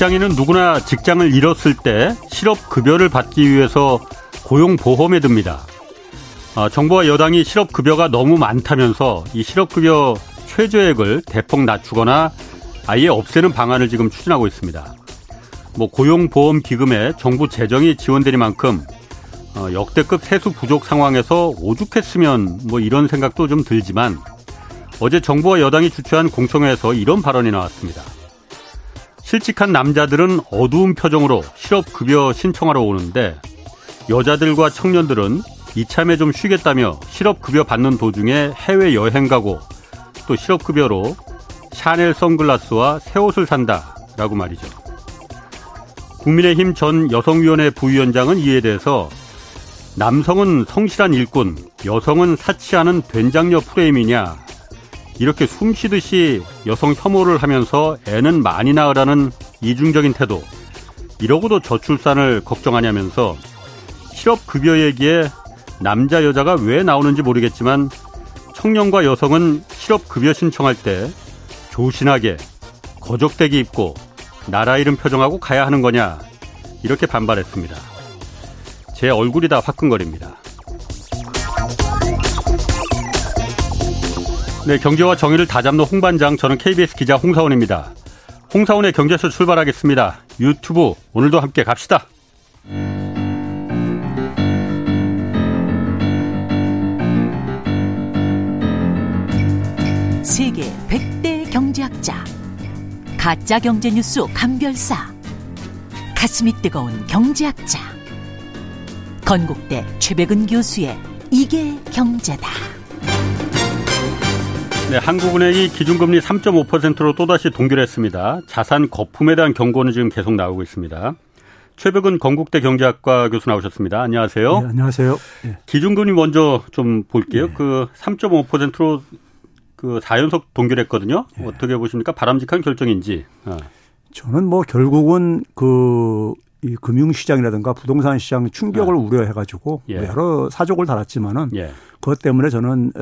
직장인은 누구나 직장을 잃었을 때 실업급여를 받기 위해서 고용보험에 듭니다. 아, 정부와 여당이 실업급여가 너무 많다면서 이 실업급여 최저액을 대폭 낮추거나 아예 없애는 방안을 지금 추진하고 있습니다. 뭐 고용보험 기금에 정부 재정이 지원되니만큼 어, 역대급 세수 부족 상황에서 오죽했으면 뭐 이런 생각도 좀 들지만 어제 정부와 여당이 주최한 공청회에서 이런 발언이 나왔습니다. 실직한 남자들은 어두운 표정으로 실업급여 신청하러 오는데 여자들과 청년들은 이참에 좀 쉬겠다며 실업급여 받는 도중에 해외여행 가고 또 실업급여로 샤넬 선글라스와 새 옷을 산다라고 말이죠. 국민의힘 전 여성위원회 부위원장은 이에 대해서 남성은 성실한 일꾼, 여성은 사치하는 된장녀 프레임이냐 이렇게 숨쉬듯이 여성 혐오를 하면서 애는 많이 낳으라는 이중적인 태도 이러고도 저출산을 걱정하냐면서 실업급여 얘기에 남자 여자가 왜 나오는지 모르겠지만 청년과 여성은 실업급여 신청할 때 조신하게 거적대기 입고 나라 이름 표정하고 가야 하는 거냐 이렇게 반발했습니다. 제 얼굴이 다 화끈거립니다. 네, 경제와 정의를 다잡는 홍반장 저는 KBS 기자 홍사원입니다. 홍사원의 경제쇼 출발하겠습니다. 유튜브 오늘도 함께 갑시다. 세계 100대 경제학자 가짜 경제 뉴스 감별사 가슴이 뜨거운 경제학자 건국대 최백은 교수의 이게 경제다. 네, 한국은행이 기준금리 3.5%로 또다시 동결했습니다. 자산 거품에 대한 경고는 지금 계속 나오고 있습니다. 최백은 건국대 경제학과 교수 나오셨습니다. 안녕하세요. 네, 안녕하세요. 네. 기준금리 먼저 좀 볼게요. 네. 그 3.5%로 그 4연속 동결했거든요. 어떻게 보십니까? 바람직한 결정인지. 어. 저는 뭐 결국은 그 이 금융시장이라든가 부동산 시장 충격을 아. 우려해가지고 예. 여러 사족을 달았지만은 예. 그것 때문에 저는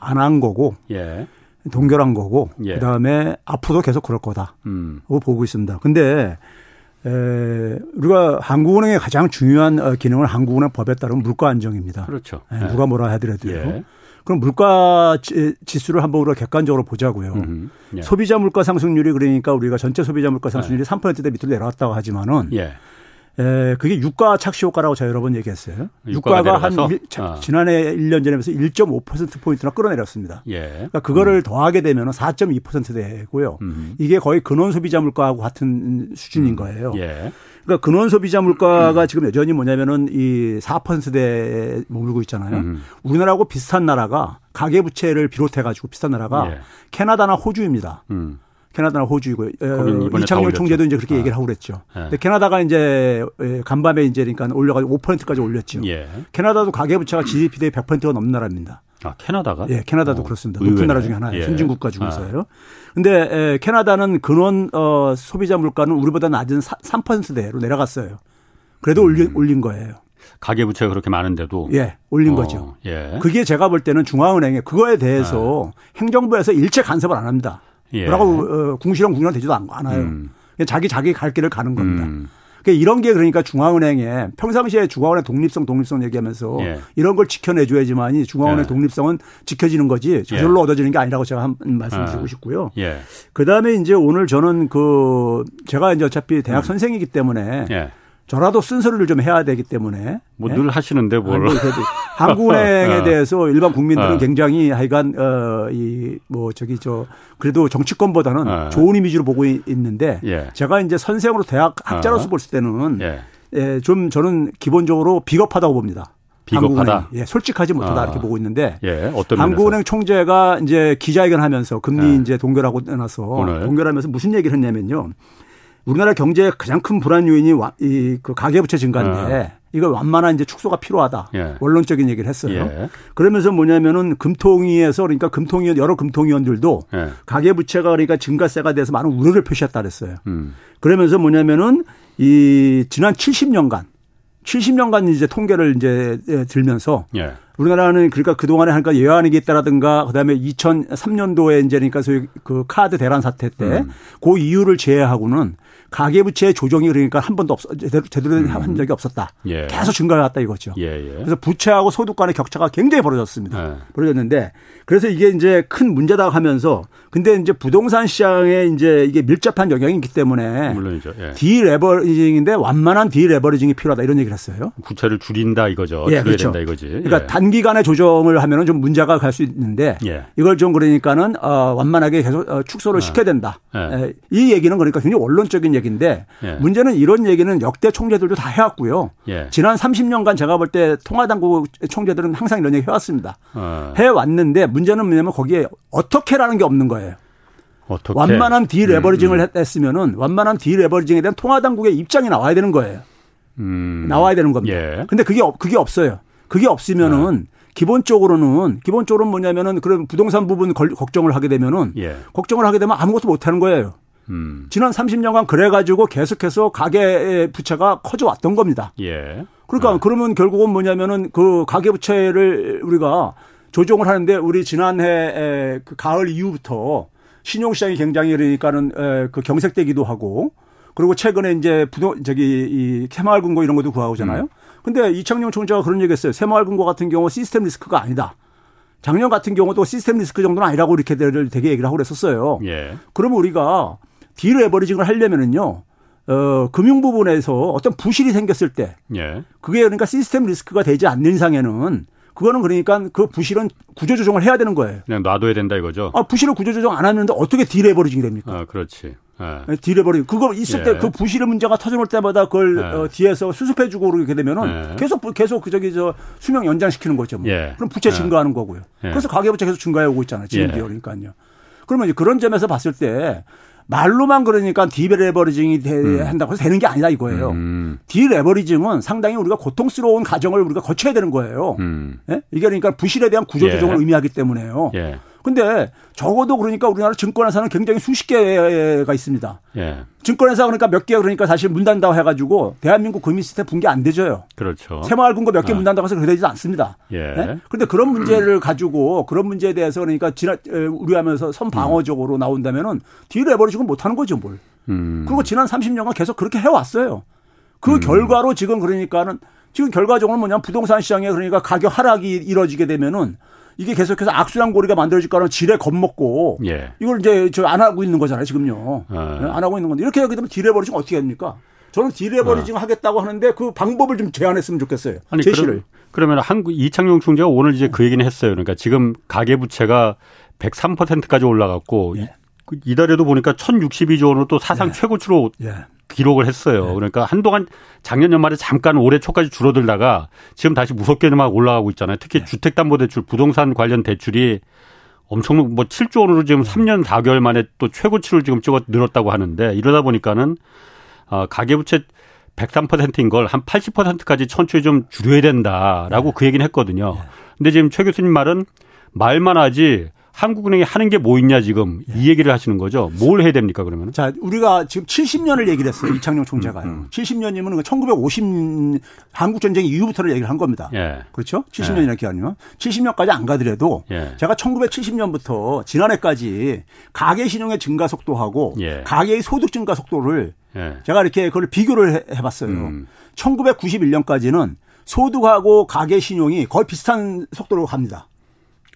안 한 거고 예. 동결한 거고 예. 그다음에 앞으로도 계속 그럴 거다. 음. 보고 있습니다. 근데 에, 우리가 한국은행의 가장 중요한 어, 기능은 한국은행 법에 따른 물가 안정입니다. 그렇죠. 예, 누가 뭐라 하더라도요. 예. 그럼 물가 지수를 한번 우리가 객관적으로 보자고요. 음, 예. 소비자 물가 상승률이 그러니까 우리가 전체 소비자 물가 상승률이 네. 3%대 밑으로 내려왔다고 하지만은 예. 에, 그게 유가 착시 효과라고 제가 여러 번 얘기했어요. 유가가, 한 일, 아. 지난해 1년 전에 비해서 1.5% 포인트나 끌어내렸습니다. 예. 그러니까 그거를 음. 더하게 되면 4.2% 되고요. 음. 이게 거의 근원 소비자 물가하고 같은 수준인 음. 거예요. 예. 그러니까 근원 소비자 물가가 음. 지금 여전히 뭐냐면은 이 4%대에 머물고 있잖아요. 음. 우리나라하고 비슷한 나라가 가계 부채를 비롯해 가지고 비슷한 나라가 예. 캐나다나 호주입니다. 음. 캐나다나 호주이고 어, 이창열 총재도 이제 그렇게 아. 얘기를 하고 그랬죠. 예. 근데 캐나다가 이제 간밤에 이제 그러니까 올려가지고 5%까지 올렸죠. 예. 캐나다도 가계부채가 GDP 대비 100%가 넘는 나라입니다. 아 캐나다가? 예, 캐나다도 오, 그렇습니다. 높은 나라 중에 하나예요. 예. 선진 국가 중에서요. 아. 근데 에, 캐나다는 근원 어, 소비자 물가는 우리보다 낮은 3%대로 내려갔어요. 그래도 음. 올린, 올린 거예요. 가계부채가 그렇게 많은데도 예 올린 어, 거죠. 예. 그게 제가 볼 때는 중앙은행에 그거에 대해서 아. 행정부에서 일체 간섭을 안 합니다. 예. 뭐라고 어, 궁시렁 궁시렁 되지도 않아요. 음. 자기 자기 갈 길을 가는 겁니다. 음. 그러니까 이런 게 그러니까 중앙은행에 평상시에 중앙은행 독립성 독립성 얘기하면서 예. 이런 걸 지켜내줘야지만이 중앙은행 예. 독립성은 지켜지는 거지 저절로 예. 얻어지는 게 아니라고 제가 한 말씀 드리고 아. 싶고요. 예. 그 다음에 이제 오늘 저는 그 제가 이제 어차피 대학 음. 선생이기 때문에 예. 저라도 순서를 좀 해야 되기 때문에 뭐늘 네? 하시는데 뭘뭐 한국은행에 어. 대해서 일반 국민들은 어. 굉장히 하여간 어이 뭐 저기 저 그래도 정치권보다는 어. 좋은 이미지로 보고 있는데 예. 제가 이제 선생으로 대학 학자로서 어. 볼을 때는 예. 예, 좀 저는 기본적으로 비겁하다고 봅니다. 비겁하다. 예, 솔직하지 못하다 아. 이렇게 보고 있는데 예, 어떤 한국은행 총재가 이제 기자회견하면서 금리 예. 이제 동결하고 나서 동결하면서 무슨 얘기를 했냐면요. 우리나라 경제의 가장 큰 불안 요인이 이 그 가계부채 증가인데 네. 이걸 완만한 이제 축소가 필요하다. 예. 원론적인 얘기를 했어요. 예. 그러면서 뭐냐면은 금통위에서 그러니까 금통위원 여러 금통위원들도 예. 가계부채가 그러니까 증가세가 돼서 많은 우려를 표시했다 그랬어요. 음. 그러면서 뭐냐면은 이 지난 70년간 70년간 이제 통계를 이제 예, 들면서 예. 우리나라는 그러니까 그동안에 하니까 예안이 있다라든가 그다음에 2003년도에 이제 그러니까 소위 그 카드 대란 사태 때그 음. 그 이유를 제외하고는 가계부채 조정이 그러니까 한 번도 없 제대로, 제대로 음. 한 적이 없었다. 예. 계속 증가해왔다 이거죠. 예, 예. 그래서 부채하고 소득 간의 격차가 굉장히 벌어졌습니다. 예. 벌어졌는데 그래서 이게 이제 큰 문제다 하면서 근데 이제 부동산 시장에 이제 이게 밀접한 영향이 있기 때문에 물론이죠. 예. 디레버리징인데 완만한 디레버리징이 필요하다 이런 얘기를 했어요. 부채를 줄인다 이거죠. 예, 줄여야 그렇죠. 된다 이거지. 그러니까 단기간에 조정을 하면은 좀 문제가 갈 수 있는데 이걸 좀 그러니까는 어 완만하게 계속 어, 축소를 시켜야 된다. 이 얘기는 그러니까 굉장히 원론적인 얘기인데 예. 문제는 이런 얘기는 역대 총재들도 다 해왔고요. 예. 지난 30년간 제가 볼 때 통화당국 총재들은 항상 이런 얘기 해왔습니다. 어. 해왔는데 문제는 뭐냐면 거기에 어떻게라는 게 없는 거예요. 어떻게? 완만한 디레버리징을 음, 음. 했으면은 완만한 디레버리징에 대한 통화당국의 입장이 나와야 되는 거예요. 음. 나와야 되는 겁니다. 예. 근데 그게 그게 없어요. 그게 없으면은 어. 기본적으로는 기본적으로는 뭐냐면은 그런 부동산 부분 걱정을 하게 되면은 예. 걱정을 하게 되면 아무것도 못 하는 거예요. 음. 지난 30년간 그래가지고 계속해서 가계 부채가 커져왔던 겁니다. 예. 그러니까 네. 그러면 결국은 뭐냐면은 그 가계 부채를 우리가 조정을 하는데 우리 지난해 그 가을 이후부터 신용시장이 굉장히 그러니까는 그 경색되기도 하고 그리고 최근에 이제 부동 저기 이 새마을금고 이런 것도 구하고잖아요. 음. 근데 이창용 총재가 그런 얘기했어요. 새마을금고 같은 경우 시스템 리스크가 아니다. 작년 같은 경우도 시스템 리스크 정도는 아니라고 이렇게 되게 얘기를 하고 그랬었어요. 예. 그러면 우리가 디레버리징을 하려면은요. 어, 금융 부분에서 어떤 부실이 생겼을 때 예. 그게 그러니까 시스템 리스크가 되지 않는 이상에는 그거는 그러니까 그 부실은 구조 조정을 해야 되는 거예요. 그냥 놔둬야 된다 이거죠. 아, 부실을 구조 조정 안 하는데 어떻게 디레버리징이 됩니까? 아, 그렇지. 예. 디레버리 그거 있을 예. 때그 부실의 문제가 터져올 때마다 그걸 예. 어, 뒤에서 수습해 주고 그렇게 되면은 예. 계속 계속 그 저기 저 수명 연장시키는 거죠. 뭐. 예. 그럼 부채 예. 증가하는 거고요. 그래서 가계부채 계속 증가해 오고 있잖아요. 지금 그러니까요. 그러면 이제 그런 점에서 봤을 때 말로만 그러니까 디레버리징이 음. 한다고 해서 되는 게 아니다 이거예요. 음. 디레버리징은 상당히 우리가 고통스러운 과정을 우리가 거쳐야 되는 거예요. 음. 예? 이게 그러니까 부실에 대한 구조조정을 예. 의미하기 때문에요. 예. 근데 적어도 그러니까 우리나라 증권회사는 굉장히 수십 개가 있습니다. 예. 증권회사 그러니까 몇 개 그러니까 사실 문 닫는다고 해가지고 대한민국 금융 시스템 붕괴 안 되져요. 그렇죠. 새마을금고 몇 개문 아. 닫는다고 해서 그렇게 되지 않습니다. 예. 네? 그런데 그런 문제를 가지고 그런 문제에 대해서 그러니까 지난 우리 하면서 선방어적으로 음. 나온다면은 뒤로 해버리지고 못하는 거죠 뭘. 음. 그리고 지난 30년간 계속 그렇게 해왔어요. 그 음. 결과로 지금 그러니까는 지금 결과적으로 뭐냐면 부동산 시장에 그러니까 가격 하락이 이뤄지게 되면은 이게 계속해서 악순환 고리가 만들어질 거라는 지레 겁먹고 예. 이걸 이제 저 안 하고 있는 거잖아요 지금요 예. 안 하고 있는 건데 이렇게 하게 되면 deleveraging 어떻게 합니까? 저는 deleveraging 어. 하겠다고 하는데 그 방법을 좀 제안했으면 좋겠어요. 아니, 제시를. 그럼, 그러면 한국 이창용 총재가 오늘 이제 그 얘기는 했어요. 그러니까 지금 가계 부채가 103%까지 올라갔고 예. 이달에도 보니까 1,062조 원으로 또 사상 예. 최고치로 예. 기록을 했어요. 네. 그러니까 한동안 작년 연말에 잠깐 올해 초까지 줄어들다가 지금 다시 무섭게 막 올라가고 있잖아요. 특히 네. 주택담보대출, 부동산 관련 대출이 엄청 뭐 7조 원으로 지금 3년 4개월 만에 또 최고치를 지금 찍어 늘었다고 하는데 이러다 보니까는 아, 가계부채 103%인 걸 한 80%까지 천천히 좀 줄여야 된다라고 네. 그 얘기는 했거든요. 네. 근데 지금 최 교수님 말은 말만 하지 한국은행이 하는 게 뭐 있냐 지금 예. 이 얘기를 하시는 거죠. 뭘 해야 됩니까 그러면? 자, 우리가 지금 70년을 얘기를 했어요. 이창용 총재가요. 음, 음. 70년이면 1950 한국 전쟁 이후부터를 얘기를 한 겁니다. 예. 그렇죠? 70년이라는 예. 기간이면 70년까지 안 가더라도 예. 제가 1970년부터 지난해까지 가계 신용의 증가 속도하고 예. 가계의 소득 증가 속도를 예. 제가 이렇게 그걸 비교를 해 봤어요. 음. 1991년까지는 소득하고 가계 신용이 거의 비슷한 속도로 갑니다.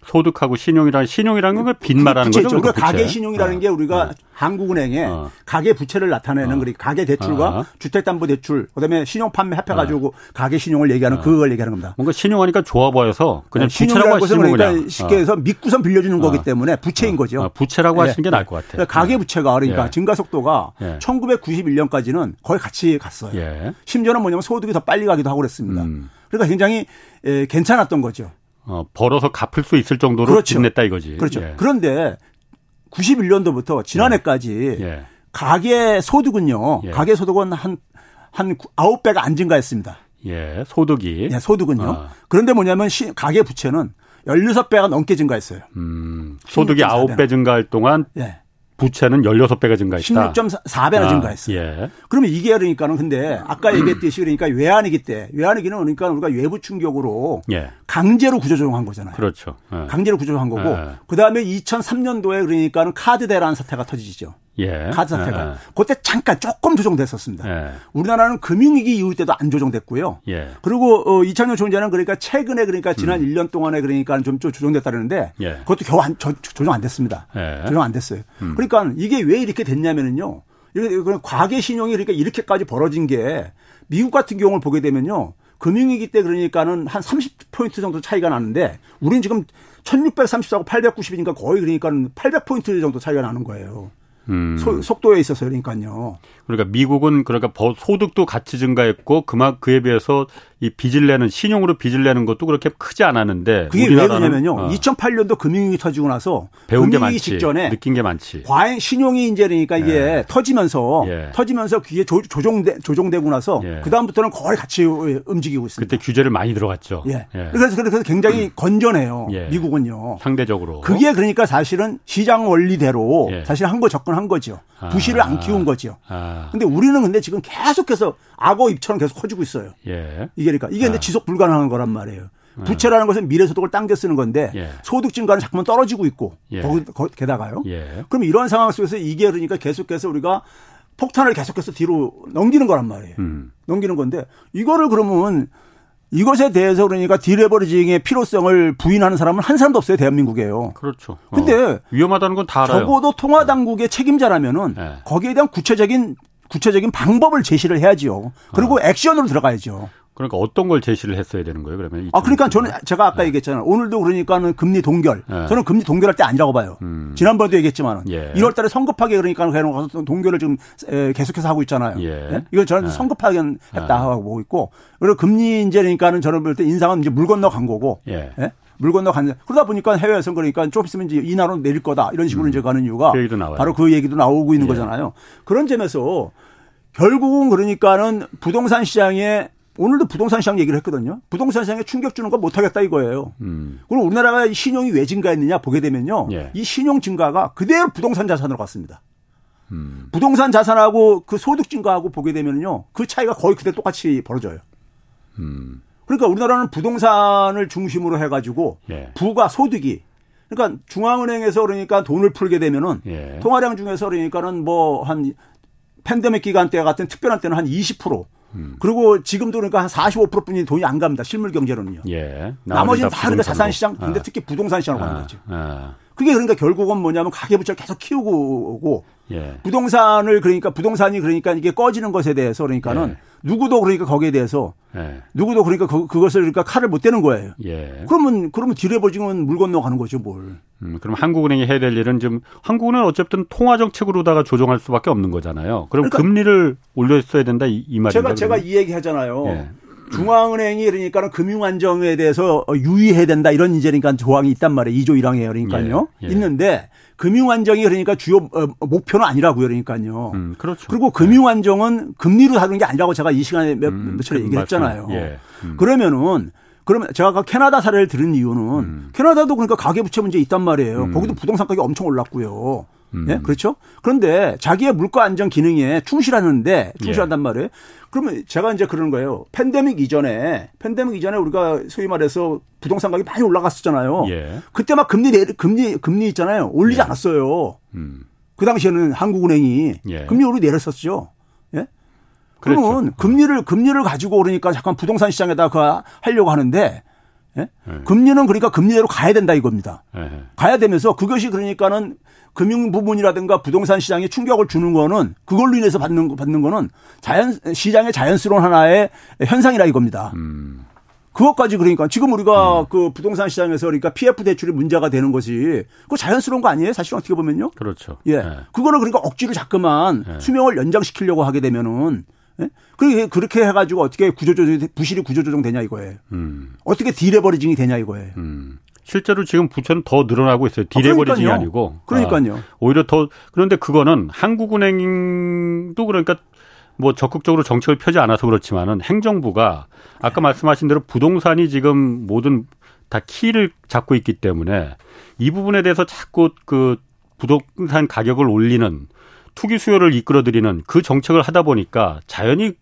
소득하고 신용이라는 신용이라는 건 빚 말하는 거죠. 그러니까 가계 신용이라는 어. 게 우리가 어. 한국은행에 어. 가계 부채를 나타내는 그 가계 대출과 어. 주택담보 대출 그다음에 신용 판매 합해 가지고 어. 가계 신용을 얘기하는 그걸 얘기하는 겁니다. 뭔가 신용하니까 좋아 보여서 그냥 부채라고 하시는 그러니까 그냥. 쉽게 해서 믿고선 빌려주는 거기 때문에 부채인 거죠. 부채라고 네. 하시는 게 나을 것 같아요. 그러니까 가계 부채가 그러니까 예. 증가 속도가 예. 1991년까지는 거의 같이 갔어요. 예. 심지어는 뭐냐면 소득이 더 빨리 가기도 하고 그랬습니다. 음. 그러니까 굉장히 괜찮았던 거죠. 어, 벌어서 갚을 수 있을 정도로 그렇죠. 빚냈다 이거지. 그렇죠. 예. 그런데 91년도부터 지난해까지 예. 예. 가계 소득은요. 예. 가계 소득은 한, 한 9배가 안 증가했습니다. 예, 소득이. 예, 소득은요. 아. 그런데 뭐냐면 시, 가계 부채는 16배가 넘게 증가했어요. 음, 소득이 9배 증가할 동안 예. 부채는 16배가 증가했다. 16.4배나 아, 증가했어요. 예. 그러면 이게 그러니까는 근데 아까 얘기했듯이 그러니까 외환위기 때 외환위기는 그러니까 우리가 외부 충격으로 예. 강제로 구조조정한 거잖아요. 그렇죠. 예. 강제로 구조조정한 거고 예. 그다음에 2003년도에 그러니까는 카드 대란 사태가 터지죠. 예. 카드 사태가. 예. 그때 잠깐 조금 조정됐었습니다. 예. 우리나라는 금융위기 이후 때도 안 조정됐고요. 예. 그리고 어, 이창용 총재는 그러니까 최근에 그러니까 지난 음. 1년 동안에 그러니까 좀, 좀 조정됐다는데 예. 그것도 겨우 안, 조, 조정 안 됐습니다. 예. 조정 안 됐어요. 음. 그러니까 이게 왜 이렇게 됐냐면은요. 이렇게 과계 신용이 그러니까 이렇게까지 벌어진 게 미국 같은 경우를 보게 되면요. 금융위기 때 그러니까는 한 30포인트 정도 차이가 나는데 우리는 지금 1634고 890이니까 거의 그러니까 800포인트 정도 차이가 나는 거예요. 음. 소, 속도에 있어서 그러니까요. 그러니까 미국은 그러니까 소득도 같이 증가했고 그만 그에 비해서 이 빚을 내는 신용으로 빚을 내는 것도 그렇게 크지 않았는데 그게 왜 그러냐면요. 어. 2008년도 금융위기 터지고 나서 배운 게 많지. 직전에 느낀 게 많지. 과잉 신용이 이제 그러니까 이게 예. 터지면서 예. 터지면서 귀에 조, 조정돼 조정되고 나서 예. 그 다음부터는 거의 같이 움직이고 있습니다. 그때 규제를 많이 들어갔죠. 예. 예. 그래서 그래서 굉장히 음. 건전해요. 예. 미국은요. 상대적으로. 그게 그러니까 사실은 시장 원리대로 예. 사실 한 거 접근한 거죠. 부실을 아. 안 키운 거죠. 아. 근데 우리는 근데 지금 계속해서 악어 입처럼 계속 커지고 있어요. 예. 이게 그러니까 이게 근데 아. 지속 불가능한 거란 말이에요. 아. 부채라는 것은 미래 소득을 당겨 쓰는 건데 예. 소득 증가는 자꾸만 떨어지고 있고 예. 거기, 거기 게다가요. 예. 그럼 이런 상황 속에서 이게 그러니까 계속해서 우리가 폭탄을 계속해서 뒤로 넘기는 거란 말이에요. 음. 넘기는 건데 이거를 그러면 이것에 대해서 그러니까 디레버리징의 필요성을 부인하는 사람은 한 사람도 없어요 대한민국에요. 그렇죠. 근데 어. 위험하다는 건 다 알아요. 적어도 통화 당국의 책임자라면은 네. 거기에 대한 구체적인 구체적인 방법을 제시를 해야지요. 그리고 어. 액션으로 들어가야죠. 그러니까 어떤 걸 제시를 했어야 되는 거예요, 그러면? 아, 그러니까 저는 제가 아까 네. 얘기했잖아요. 오늘도 그러니까는 금리 동결. 네. 저는 금리 동결할 때 아니라고 봐요. 음. 지난번에도 얘기했지만 예. 1월 달에 성급하게 그러니까 해놓고 동결을 지금 계속해서 하고 있잖아요. 예. 네? 이건 저는 네. 성급하게 했다 하고 보고 있고. 그리고 금리 이제 그러니까는 저는 볼 때 인상은 이제 물 건너 간 거고. 예. 예? 물 건너 간 그러다 보니까 해외에서 그러니까 좀 있으면 이제 인하로 내릴 거다 이런 식으로 음. 이제 가는 이유가 그 바로 그 얘기도 나오고 있는 예. 거잖아요. 그런 점에서 결국은 그러니까는 부동산 시장에 오늘도 부동산 시장 얘기를 했거든요. 부동산 시장에 충격 주는 거 못하겠다 이거예요. 음. 그럼 우리나라가 신용이 왜 증가했느냐 보게 되면요. 예. 이 신용 증가가 그대로 부동산 자산으로 갔습니다. 음. 부동산 자산하고 그 소득 증가하고 보게 되면요. 그 차이가 거의 그대 똑같이 벌어져요. 음. 그러니까 우리나라는 부동산을 중심으로 해가지고 예. 부가 소득이 그러니까 중앙은행에서 그러니까 돈을 풀게 되면은 예. 통화량 중에서 그러니까는 뭐 한 팬데믹 기간 때 같은 특별한 때는 한 20%. 음. 그리고 지금도 그러니까 한 45%뿐이 돈이 안 갑니다. 실물 경제로는요. 예. 나머지는 다 그러니까 자산 시장, 근데 아. 특히 부동산 시장으로 가는 아. 거죠. 아. 그게 그러니까 결국은 뭐냐면 가계부채를 계속 키우고 오고 예. 부동산을 그러니까 부동산이 그러니까 이게 꺼지는 것에 대해서 그러니까는 예. 누구도 그러니까 거기에 대해서 예. 누구도 그러니까 그, 그것을 그러니까 칼을 못 대는 거예요. 예. 그러면 그러면 디레버징은 물 건너 가는 거죠, 뭘. 음, 그럼 한국은행이 해야 될 일은 좀 한국은행은 어쨌든 통화 정책으로다가 조정할 수밖에 없는 거잖아요. 그럼 그러니까 금리를 올렸어야 된다 이, 이 말인가요? 제가 제가 이 얘기 하잖아요. 예. 중앙은행이 그러니까는 금융 안정에 대해서 유의해야 된다 이런 이제 그러니까 조항이 있단 말이에요. 2조 1항에 그러니까요. 예, 예. 있는데 금융 안정이 그러니까 주요 어, 목표는 아니라고요. 그러니까요. 음, 그렇죠. 그리고 금융 안정은 금리로 다루는 게 아니라고 제가 이 시간에 몇, 음, 며칠에 그 얘기를 했잖아요. 예. 음. 그러면은 그러면 제가 아까 캐나다 사례를 들은 이유는 음. 캐나다도 그러니까 가계부채 문제 있단 말이에요. 음. 거기도 부동산 가격이 엄청 올랐고요. 음. 예? 그렇죠? 그런데 자기의 물가 안정 기능에 충실하는데 충실한단 예. 말이에요. 그러면 제가 이제 그러는 거예요. 팬데믹 이전에 팬데믹 이전에 우리가 소위 말해서 부동산 가격이 많이 올라갔었잖아요. 예. 그때 막 금리 내 금리 금리 있잖아요. 올리지 예. 않았어요. 음. 그 당시에는 한국은행이 예. 금리 오르 내렸었죠. 예? 그러면 그렇죠. 금리를 금리를 가지고 그러니까 잠깐 부동산 시장에다가 하려고 하는데 예? 예? 금리는 그러니까 금리대로 가야 된다 이겁니다. 예. 가야 되면서 그것이 그러니까는 금융 부분이라든가 부동산 시장에 충격을 주는 거는 그걸로 인해서 받는 받는 거는 자연 시장의 자연스러운 하나의 현상이라 이겁니다. 음. 그것까지 그러니까 지금 우리가 음. 그 부동산 시장에서 그러니까 PF 대출이 문제가 되는 것이 그 자연스러운 거 아니에요? 사실 어떻게 보면요. 그렇죠. 예. 네. 그거를 그러니까 억지로 자꾸만 네. 수명을 연장시키려고 하게 되면은 예? 그렇게 그렇게 해 가지고 어떻게 구조조정 부실이 구조조정 되냐 이거예요. 음. 어떻게 디레버리징이 되냐 이거예요. 음. 실제로 지금 부채는 더 늘어나고 있어요. 디레버리징이 아, 아니고. 그러니까요. 아, 오히려 더 그런데 그거는 한국은행도 그러니까 뭐 적극적으로 정책을 펴지 않아서 그렇지만은 행정부가 아까 말씀하신 대로 부동산이 지금 모든 다 키를 잡고 있기 때문에 이 부분에 대해서 자꾸 그 부동산 가격을 올리는 투기 수요를 이끌어들이는 그 정책을 하다 보니까 자연히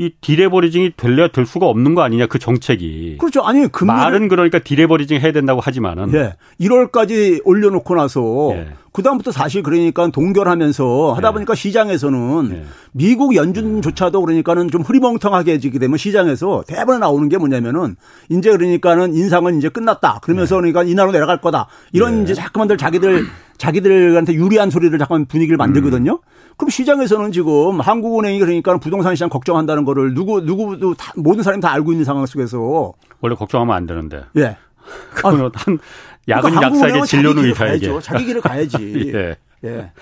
이 디레버리징이 될래야 될 수가 없는 거 아니냐 그 정책이. 그렇죠. 아니 금리 말은 그러니까 디레버리징 해야 된다고 하지만은. 예. 1월까지 올려놓고 나서 예. 그 다음부터 사실 그러니까 동결하면서 하다 예. 보니까 시장에서는 예. 미국 연준조차도 그러니까는 좀 흐리멍텅하게 지게 되면 시장에서 대번에 나오는 게 뭐냐면은 이제 그러니까는 인상은 이제 끝났다. 그러면서 예. 그러니까 인하로 내려갈 거다. 이런 예. 이제 자꾸만들 자기들 자기들한테 유리한 소리를 잠깐 분위기를 만들거든요. 음. 그럼 시장에서는 지금 한국은행이 그러니까 부동산 시장 걱정한다는 거를 누구 누구도 다, 모든 사람이 다 알고 있는 상황 속에서 원래 걱정하면 안 되는데. 예. 그거는 아, 한 야근 그러니까 약사에게 진료는 의사에게 자기 길을 가야지. 예. 예.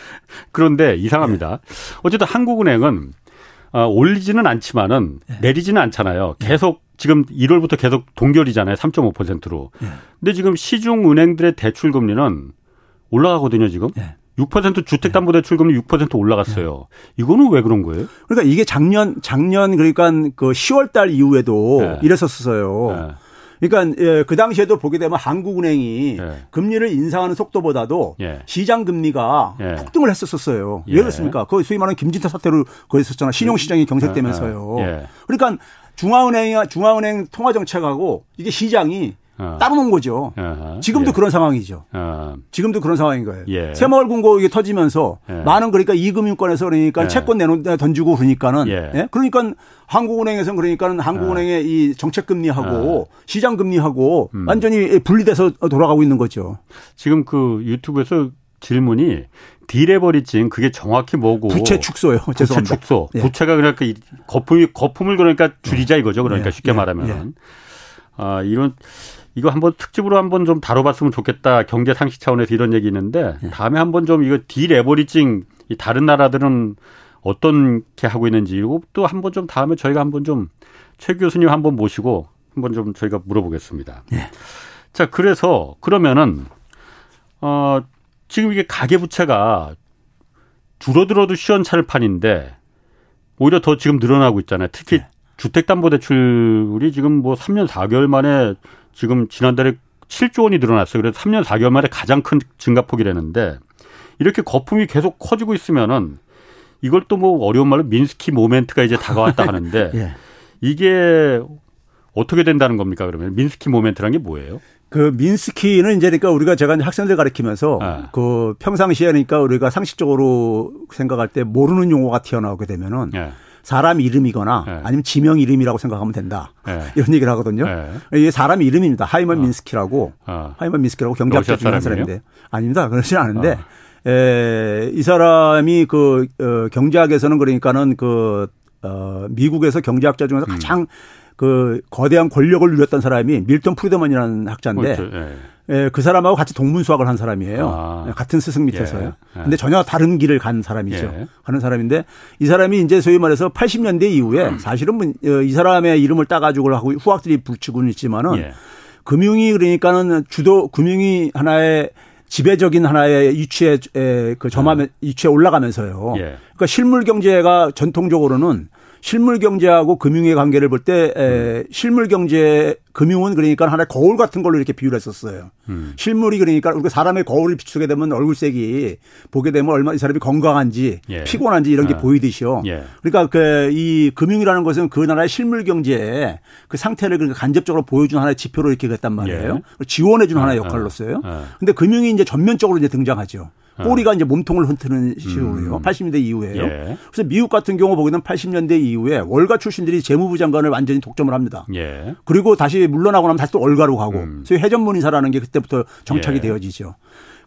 그런데 이상합니다. 예. 어쨌든 한국은행은 어, 올리지는 않지만은 예. 내리지는 않잖아요. 예. 계속 지금 1월부터 계속 동결이잖아요. 3.5%로. 예. 근데 지금 시중 은행들의 대출 금리는 올라가거든요, 지금. 예. 6% 주택담보대출금리 6% 올라갔어요. 이거는 왜 그런 거예요? 그러니까 이게 작년 작년 그러니까 그 10월 달 이후에도 네. 이랬었어요. 네. 그러니까 예, 그 당시에도 보게 되면 한국은행이 예. 금리를 인상하는 속도보다도 예. 시장 금리가 예. 폭등을 했었었어요. 예. 왜 그렇습니까? 그 소위 말하는 김진태 사태로 그랬었잖아. 신용시장이 경색되면서요. 예. 그러니까 중앙은행이 중앙은행 통화 정책하고 이게 시장이 어. 따로 놓은 거죠. 어허. 지금도 예. 그런 상황이죠. 어. 지금도 그런 상황인 거예요. 예. 새마을 금고 이게 터지면서 예. 많은 그러니까 이금융권에서 그러니까 예. 채권 내놓 던지고 그러니까는 예. 예? 그러니까 한국은행에서는 그러니까는 한국은행의 어. 이 정책 금리하고 어. 시장 금리하고 음. 완전히 분리돼서 돌아가고 있는 거죠. 지금 그 유튜브에서 질문이 디레버리징 그게 정확히 뭐고 부채 축소요. 부채 축소. 예. 부채가 그러니까 거품이 거품을 그러니까 줄이자 이거죠. 그러니까 쉽게 말하면 아 이런 이거 한번 특집으로 한번 좀 다뤄봤으면 좋겠다. 경제 상식 차원에서 이런 얘기 있는데 네. 다음에 한번 좀 이거 디레버리징 이 다른 나라들은 어떻게 하고 있는지 이거 또 한번 좀 다음에 저희가 한번 좀 최 교수님 한번 모시고 한번 좀 저희가 물어보겠습니다. 네. 자, 그래서 그러면은 어 지금 이게 가계 부채가 줄어들어도 시원찮을 판인데 오히려 더 지금 늘어나고 있잖아요. 특히 네. 주택담보대출이 지금 뭐 3년 4개월 만에 지금 지난달에 7조 원이 늘어났어요. 그래서 3년 4개월 만에 가장 큰 증가폭이라는데 이렇게 거품이 계속 커지고 있으면은 이걸 또 뭐 어려운 말로 민스키 모멘트가 이제 다가왔다 하는데 예. 이게 어떻게 된다는 겁니까 그러면 민스키 모멘트란 게 뭐예요? 그 민스키는 이제 그러니까 우리가 제가 학생들 가르치면서 아. 그 평상시에 그러니까 우리가 상식적으로 생각할 때 모르는 용어가 튀어나오게 되면은 예. 사람 이름이거나 네. 아니면 지명 이름이라고 생각하면 된다. 네. 이런 얘기를 하거든요. 네. 이게 사람 이름입니다. 하이먼 어. 민스키라고. 어. 하이먼 민스키라고 경제학자 중에 한 사람인데. 아닙니다. 그렇지 않은데. 어. 에, 이 사람이 그, 어, 경제학에서는 그러니까는 그, 어, 미국에서 경제학자 중에서 음. 가장 그 거대한 권력을 누렸던 사람이 밀턴 프리드먼이라는 학자인데 그렇죠. 예. 예, 그 사람하고 같이 동문 수학을 한 사람이에요. 아. 예, 같은 스승 밑에서요. 예. 예. 근데 전혀 다른 길을 간 사람이죠. 예. 가는 사람인데 이 사람이 이제 소위 말해서 80년대 이후에 음. 사실은 뭐, 어, 이 사람의 이름을 따가지고 하고 후학들이 붙이고는 있지만은 예. 금융이 그러니까는 주도 금융이 하나의 지배적인 하나의 유치에 그 점하면 유치에 올라가면서요. 그러니까 실물 경제가 전통적으로는 실물 경제하고 금융의 관계를 볼때 음. 실물 경제 금융은 그러니까 하나의 거울 같은 걸로 이렇게 비유를 했었어요. 음. 실물이 그러니까 우리가 사람의 거울을 비추게 되면 얼굴색이 보게 되면 얼마 이 사람이 건강한지 예. 피곤한지 이런 게 아. 보이듯이요. 예. 그러니까 그 이 금융이라는 것은 그 나라의 실물 경제의 그 상태를 그러니까 간접적으로 보여주는 하나의 지표로 이렇게 됐단 말이에요. 예. 지원해 주는 하나의 아, 역할로서요. 아. 근데 금융이 이제 전면적으로 이제 등장하죠. 어. 꼬리가 이제 몸통을 흔드는 식으로요. 음. 80년대 이후에요. 예. 그래서 미국 같은 경우 되면 80년대 이후에 월가 출신들이 재무부 장관을 완전히 독점을 합니다. 예. 그리고 다시 물러나고 나면 다시 또 월가로 가고 음. 소위 회전문인사라는 게 그때부터 정착이 예. 되어지죠.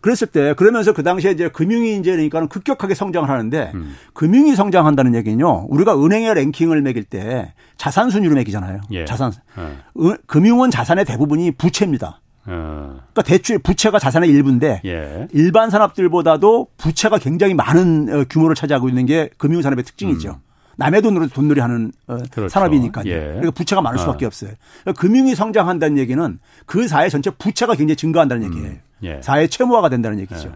그랬을 때 그러면서 그 당시에 이제 금융이 이제 그러니까는 급격하게 성장을 하는데 음. 금융이 성장한다는 얘기는요. 우리가 은행의 랭킹을 매길 때 자산 순위로 매기잖아요. 예. 자산. 예. 금융은 자산의 대부분이 부채입니다. 어. 그러니까 대출 부채가 자산의 일부인데 예. 일반 산업들보다도 부채가 굉장히 많은 어, 규모를 차지하고 있는 게 금융 산업의 특징이죠. 음. 남의 돈으로 돈놀이 하는 어, 그렇죠. 산업이니까요. 예. 그러니까 부채가 많을 수밖에 어. 없어요. 그러니까 금융이 성장한다는 얘기는 그 사회 전체 부채가 굉장히 증가한다는 음. 얘기예요. 예. 사회 채무화가 된다는 얘기죠. 예.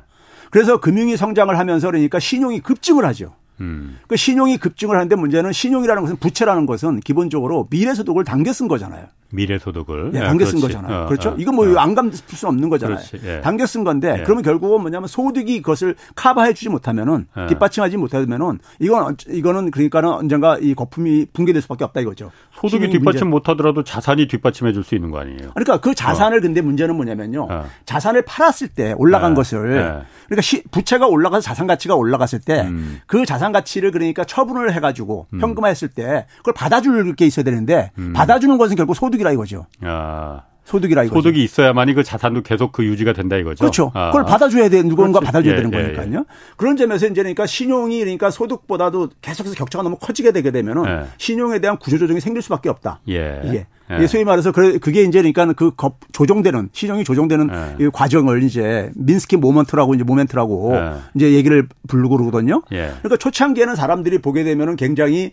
그래서 금융이 성장을 하면서 그러니까 신용이 급증을 하죠. 음. 그 신용이 급증을 하는데 문제는 신용이라는 것은 부채라는 것은 기본적으로 미래 소득을 당겨 쓴 거잖아요. 미래 소득을 예, 당겨 쓴 거잖아요. 어, 그렇죠? 어, 이건 뭐안 어. 감출 수 없는 거잖아요. 예. 당겨 쓴 건데 예. 그러면 결국은 뭐냐면 소득이 그것을 커버해 주지 못하면은 예. 뒷받침하지 못하면은 이건 이거는 그러니까는 언젠가 이 거품이 붕괴될 수밖에 없다 이거죠. 소득이 뒷받침 못 하더라도 자산이 뒷받침해 줄 수 있는 거 아니에요. 그러니까 그 자산을 어. 근데 문제는 뭐냐면요. 어. 자산을 팔았을 때 올라간 예. 것을 예. 그러니까 시, 부채가 올라가서 자산 가치가 올라갔을 때그 음. 그 자산 가치를 그러니까 처분을 해 가지고 음. 현금화했을 때 그걸 받아줄 게 있어야 되는데 음. 받아주는 것은 결국 소득이 라 이거죠. 아. 소득이라 이거죠. 소득이 있어야만이 그 자산도 계속 그 유지가 된다 이거죠. 그렇죠. 아. 그걸 받아줘야 돼 누군가 그렇지. 받아줘야 예, 되는 예, 거니까요. 예. 그런 점에서 이제 그러니까 신용이 그러니까 소득보다도 계속해서 격차가 너무 커지게 되게 되면은 예. 신용에 대한 구조 조정이 생길 수밖에 없다. 예. 이게 예. 소위 말해서 그게 이제 그러니까 그 조정되는 신용이 조정되는 이 과정을 이제 민스키 모먼트라고 이제 모멘트라고 이제 얘기를 부르고 그러거든요. 그러니까 초창기에는 사람들이 보게 되면은 굉장히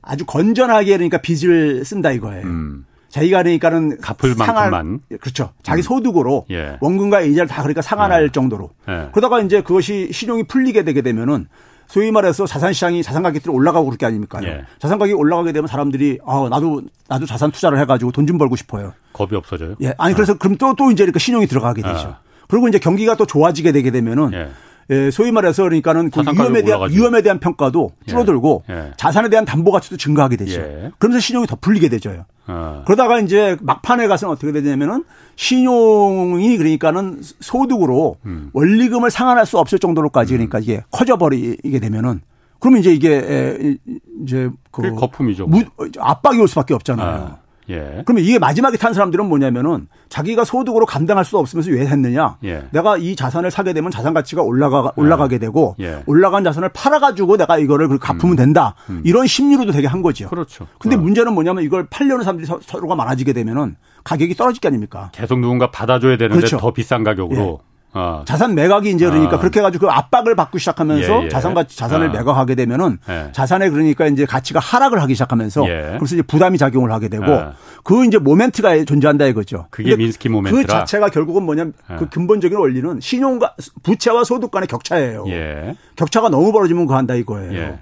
아주 건전하게 그러니까 빚을 쓴다 이거예요. 음. 자기가 그러니까는 갚을 만큼만 그렇죠. 자기 음. 소득으로 예. 원금과 이자를 다 그러니까 상환할 예. 정도로. 예. 그러다가 이제 그것이 신용이 풀리게 되게 되면은 소위 말해서 자산 시장이 자산 가격들이 올라가고 그럴 게 아닙니까? 예. 자산 가격이 올라가게 되면 사람들이 아 나도 나도 자산 투자를 해가지고 돈 좀 벌고 싶어요. 겁이 없어져요. 예, 아니 그래서 어. 그럼 또또 또 이제 그러니까 신용이 들어가게 되죠. 어. 그리고 이제 경기가 또 좋아지게 되게 되면은 예. 예, 소위 말해서 그러니까는 그 위험에 대한 올라가죠. 위험에 대한 평가도 예. 줄어들고 예. 예. 자산에 대한 담보 가치도 증가하게 되죠. 예. 그러면서 신용이 더 풀리게 되죠. 어. 그러다가 이제 막판에 가서는 어떻게 되냐면은 신용이 그러니까는 소득으로 음. 원리금을 상환할 수 없을 정도로까지 그러니까 이게 커져버리게 되면은 그러면 이제 이게 이제 그 거품이죠. 무, 압박이 올 수밖에 없잖아요. 아. 예. 그러면 이게 마지막에 탄 사람들은 뭐냐면은 자기가 소득으로 감당할 수 없으면서 왜 했느냐? 예. 내가 이 자산을 사게 되면 자산 가치가 올라가 올라가게 되고 예. 올라간 자산을 팔아가지고 내가 이거를 갚으면 음. 된다. 음. 이런 심리로도 되게 한 거죠. 그렇죠. 근데 어. 문제는 뭐냐면 이걸 팔려는 사람들이 서로가 많아지게 되면은 가격이 떨어질 게 아닙니까? 계속 누군가 받아줘야 되는데 그렇죠. 더 비싼 가격으로. 예. 어. 자산 매각이 이제 그러니까 아. 그렇게 해가지고 그 압박을 받고 시작하면서 예, 예. 자산 가치 자산을 아. 매각하게 되면은 예. 자산의 그러니까 이제 가치가 하락을 하기 시작하면서 예. 그래서 이제 부담이 작용을 하게 되고 아. 그 이제 모멘트가 존재한다 이거죠. 그게 민스키 모멘트라. 그 자체가 결국은 뭐냐면 예. 그 근본적인 원리는 신용과 부채와 소득 간의 격차예요. 예. 격차가 너무 벌어지면 그 한다 이거예요.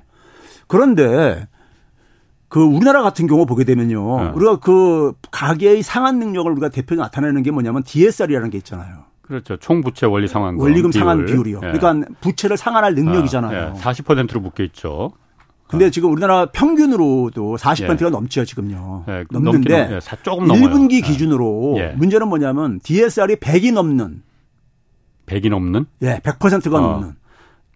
그런데 그 우리나라 같은 경우 보게 되면요. 우리가 그 가계의 상환 능력을 우리가 대표로 나타내는 게 뭐냐면 DSR이라는 게 있잖아요. 그렇죠. 총 부채 원리 상환 원리금 비율. 상환 비율 이요. 예. 그러니까 부채를 상환할 능력이잖아요. 아, 예. 40%로 묶여 있죠. 근데 어. 지금 우리나라 평균으로도 40%가 예. 넘죠, 지금요. 예, 넘는데 예, 조금 넘어요. 1분기 예. 기준으로 예. 문제는 뭐냐면 DSR이 100이 넘는 100이 넘는? 예, 100%가 어. 넘는.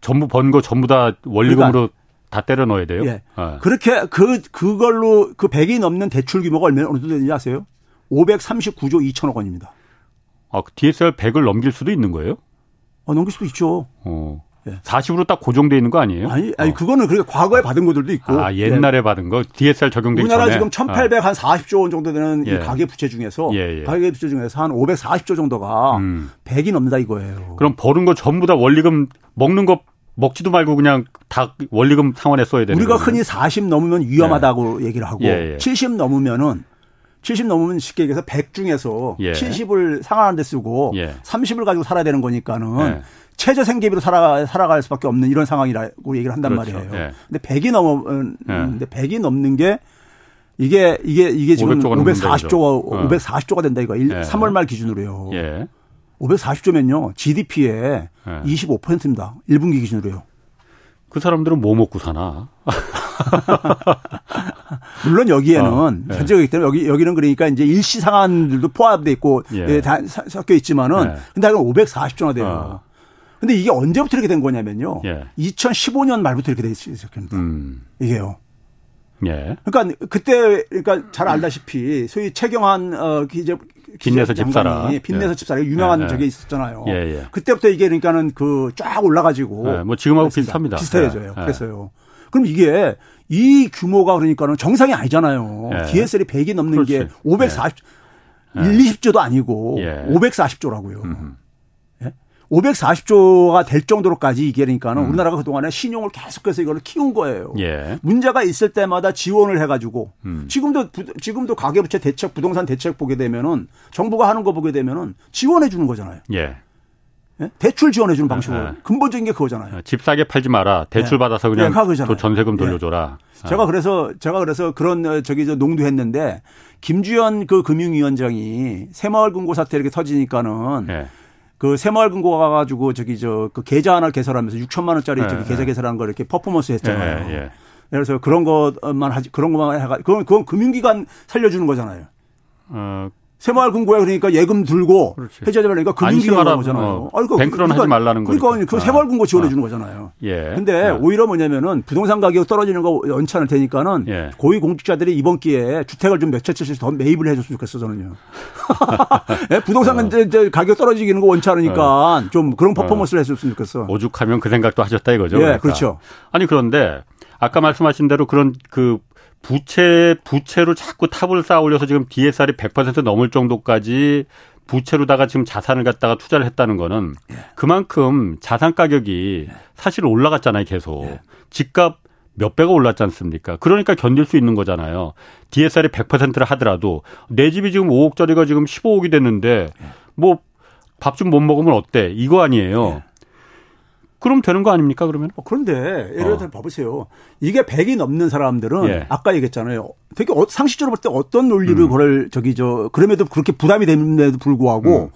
전부 번 거 전부 다 원리금으로 그러니까 다 때려 넣어야 돼요? 예. 어. 그렇게 그 그걸로 그 100이 넘는 대출 규모가 얼마나 어느 정도 되는지 아세요? 539조 2천억 원입니다. 아, DSR 그 100을 넘길 수도 있는 거예요? 어, 넘길 수도 있죠. 어. 예. 40으로 딱 고정돼 있는 거 아니에요? 아니, 아니 어. 그거는 그렇게 과거에 받은 것들도 있고. 아, 옛날에 예. 받은 거 DSR 적용되기 우리나라 전에. 지금 1,840조 원 정도 되는 예. 가계 부채 중에서 예, 예. 가계 부채 중에서 한 540조 정도가 음. 100이 넘는다 이거예요. 그럼 버는 거 전부 다 원리금 먹는 거 먹지도 말고 그냥 다 원리금 상환에 써야 되는 우리가 거는. 흔히 40 넘으면 위험하다고 예. 얘기를 하고 70 넘으면은 70 넘으면 쉽게 얘기해서 100 중에서 예. 70을 상환하는 데 쓰고 예. 30을 가지고 살아야 되는 거니까는 예. 최저 생계비로 살아 살아갈 수밖에 없는 이런 상황이라고 얘기를 한단 그렇죠. 말이에요. 예. 근데 100이 넘으면 예. 근데 100이 넘는 게 이게 이게 이게 지금 540조 가 540조가 된다 이거. 3월 말 기준으로요. 540조면요. GDP의 25%입니다. 1분기 기준으로요. 그 사람들은 뭐 먹고 사나? 물론 여기에는 어, 네. 현재이기 때문에 여기 여기는 그러니까 이제 일시 상한들도 포함돼 있고 예. 예, 다 섞여 있지만은 예. 근데 이건 540조나 돼요. 어. 근데 이게 언제부터 이렇게 된 거냐면요. 예. 2015년 말부터 이렇게 돼 있습니다. 음. 이게요. 예. 그러니까 그때 그러니까 잘 알다시피 소위 최경환 어 기재 빈내서 집사라. 빈내서 예. 집사라 유명한 예. 적이 있었잖아요. 예, 예. 그때부터 이게 그러니까는 그 쫙 올라가지고 예, 뭐 지금하고 비슷합니다. 비슷해져요. 예. 그래서요. 그럼 이게 이 규모가 그러니까는 정상이 아니잖아요. 예. DSL이 100이 넘는 그렇지. 게 540, 예. 1, 20조도 아니고 예. 540조라고요. 음흠. 540조가 될 정도로까지 이게 그러니까는 음. 우리나라가 그동안에 신용을 계속해서 이걸 키운 거예요. 예. 문제가 있을 때마다 지원을 해가지고 음. 지금도 지금도 가계부채 대책, 부동산 대책 보게 되면은 정부가 하는 거 보게 되면은 지원해 주는 거잖아요. 예. 예? 대출 지원해 주는 방식으로 예. 근본적인 게 그거잖아요. 집 싸게 팔지 마라. 대출 예. 받아서 그냥 예, 전세금 돌려줘라. 제가 그래서 제가 그래서 그런 어, 저기 저 농도했는데 김주현 그 금융위원장이 새마을금고 사태 이렇게 터지니까는 예. 그 새마을금고 가가지고 저기 저 그 계좌 하나 개설하면서 6천만 원짜리 예. 저기 계좌 개설하는 걸 이렇게 퍼포먼스 했잖아요. 예. 예. 그래서 그런 것만 하지 그런 것만 해가 그건 그건 금융기관 살려주는 거잖아요. 어, 새마을 금고에 그러니까 예금 들고 해제하지 말라니까 금융기관 하는 거잖아요. 어, 아니, 그러니까, 뱅크런 그러니까, 하지 말라는 거니까. 그러니까 그 아. 새마을 금고 지원해 주는 거잖아요. 예. 근데 예. 오히려 뭐냐면은 부동산 가격 떨어지는 거 연찬을 테니까는 예. 고위 공직자들이 이번 기회에 주택을 좀 몇 채씩 더 매입을 해 줬으면 좋겠어 저는요. 예? 부동산 어. 이제 가격 떨어지는 거 원치 않으니까 어. 좀 그런 퍼포먼스를 어. 했으면 좋겠어. 오죽하면 그 생각도 하셨다 이거죠. 예, 그러니까. 그렇죠. 아니 그런데 아까 말씀하신 대로 그런 그 부채 부채로 자꾸 탑을 쌓아 올려서 지금 DSR이 100% 넘을 정도까지 부채로다가 지금 자산을 갖다가 투자를 했다는 거는 예. 그만큼 자산 가격이 예. 사실 올라갔잖아요, 계속. 예. 집값 몇 배가 올랐지 않습니까? 그러니까 견딜 수 있는 거잖아요. DSR이 100%를 하더라도 내 집이 지금 5억짜리가 지금 15억이 됐는데 뭐 밥 좀 못 먹으면 어때? 이거 아니에요. 그럼 되는 거 아닙니까 그러면? 어, 그런데 예를 들어 어. 봐보세요. 이게 100이 넘는 사람들은 예. 아까 얘기했잖아요. 되게 어, 상식적으로 볼 때 어떤 논리를 음. 그럴 저기 저 그럼에도 그렇게 부담이 되는데도 불구하고 음.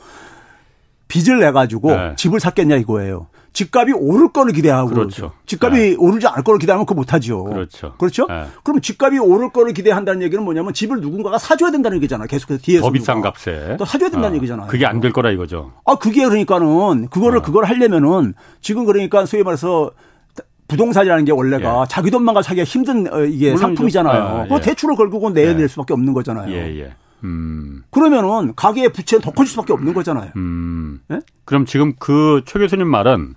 빚을 내 가지고 예. 집을 샀겠냐 이거예요. 집값이 오를 거를 기대하고 그렇죠. 집값이 네. 오르지 않을 거를 기대하면 그거 못하죠. 그렇죠. 그렇죠? 네. 그럼 집값이 오를 거를 기대한다는 얘기는 뭐냐면 집을 누군가가 사줘야 된다는 얘기잖아요. 계속해서 뒤에서 더 비싼 값에 또 사줘야 된다는 어. 얘기잖아요. 그게 안 될 거라 이거죠. 아 그게 그러니까는 그거를 어. 그걸 하려면은 지금 그러니까 소위 말해서 부동산이라는 게 원래가 예. 자기 돈만 가 사기가 힘든 어, 이게 상품이잖아요. 아, 예. 대출을 걸고 내야 될 수밖에 없는 거잖아요. 예, 예. 음. 그러면은 가계의 부채는 더 커질 수밖에 없는 거잖아요. 음. 네? 그럼 지금 그 최 교수님 말은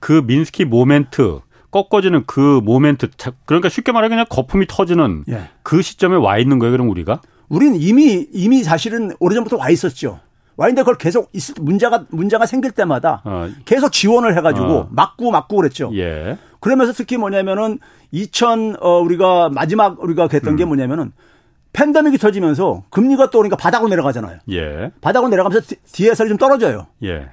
그 민스키 모멘트 꺾어지는 그 모멘트 그러니까 쉽게 말하면 그냥 거품이 터지는 예. 그 시점에 와 있는 거예요. 그럼 우리가? 우리는 이미 이미 사실은 오래전부터 와 있었죠. 와 있는데 그걸 계속 있을 문제가 문제가 생길 때마다 어. 계속 지원을 해가지고 어. 막고 막고 그랬죠. 예. 그러면서 특히 뭐냐면은 2000 어, 우리가 마지막 우리가 했던 음. 게 뭐냐면은 팬데믹이 터지면서 금리가 또 그러니까 바닥으로 내려가잖아요. 예. 바닥으로 내려가면서 DSR이 좀 떨어져요. 예.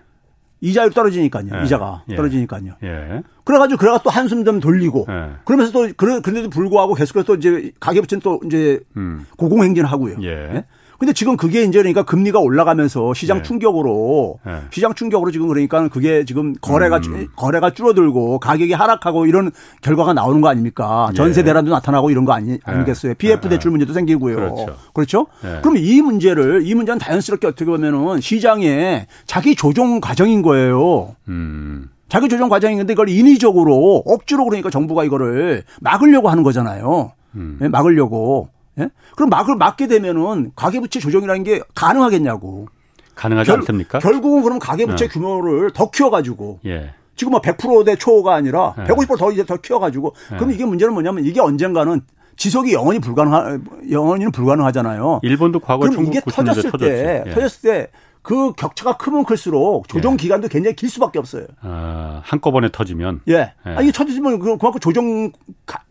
이자율 떨어지니까요. 예. 이자가 예. 떨어지니까요. 예. 그래가지고 그래가 또 한숨 좀 돌리고 예. 그러면서 또 그런 그런데도 불구하고 계속해서 또 이제 가계부채는 또 이제 음. 고공행진하고요. 예. 예. 근데 지금 그게 이제 그러니까 금리가 올라가면서 시장 네. 충격으로 네. 시장 충격으로 지금 그러니까 그게 지금 거래가 음. 거래가 줄어들고 가격이 하락하고 이런 결과가 나오는 거 아닙니까? 예. 전세 대란도 나타나고 이런 거 아니 아니겠어요? PF 대출 문제도 생기고요. 그렇죠. 그렇죠? 네. 그럼 이 문제를 이 문제는 자연스럽게 어떻게 보면은 시장에 자기 조정 과정인 거예요. 음. 자기 조정 과정인데 이걸 인위적으로 억지로 그러니까 정부가 이거를 막으려고 하는 거잖아요. 음. 막으려고. 예? 그럼 막을 막게 되면은 가계부채 조정이라는 게 가능하겠냐고. 가능하지 결, 않습니까? 결국은 그럼 가계부채 네. 규모를 더 키워가지고. 예. 지금 뭐 100%대 초가 아니라 네. 150%더 이제 더 키워가지고. 네. 그럼 이게 문제는 뭐냐면 이게 언젠가는 지속이 영원히 불가능하, 영원히는 불가능하잖아요. 일본도 과거 그럼 이게 터졌을 때, 예. 터졌을 때 그 격차가 크면 클수록 조정 예. 기간도 굉장히 길 수밖에 없어요. 아, 한꺼번에 터지면. 예. 예. 아, 이게 터지면 그만큼 조정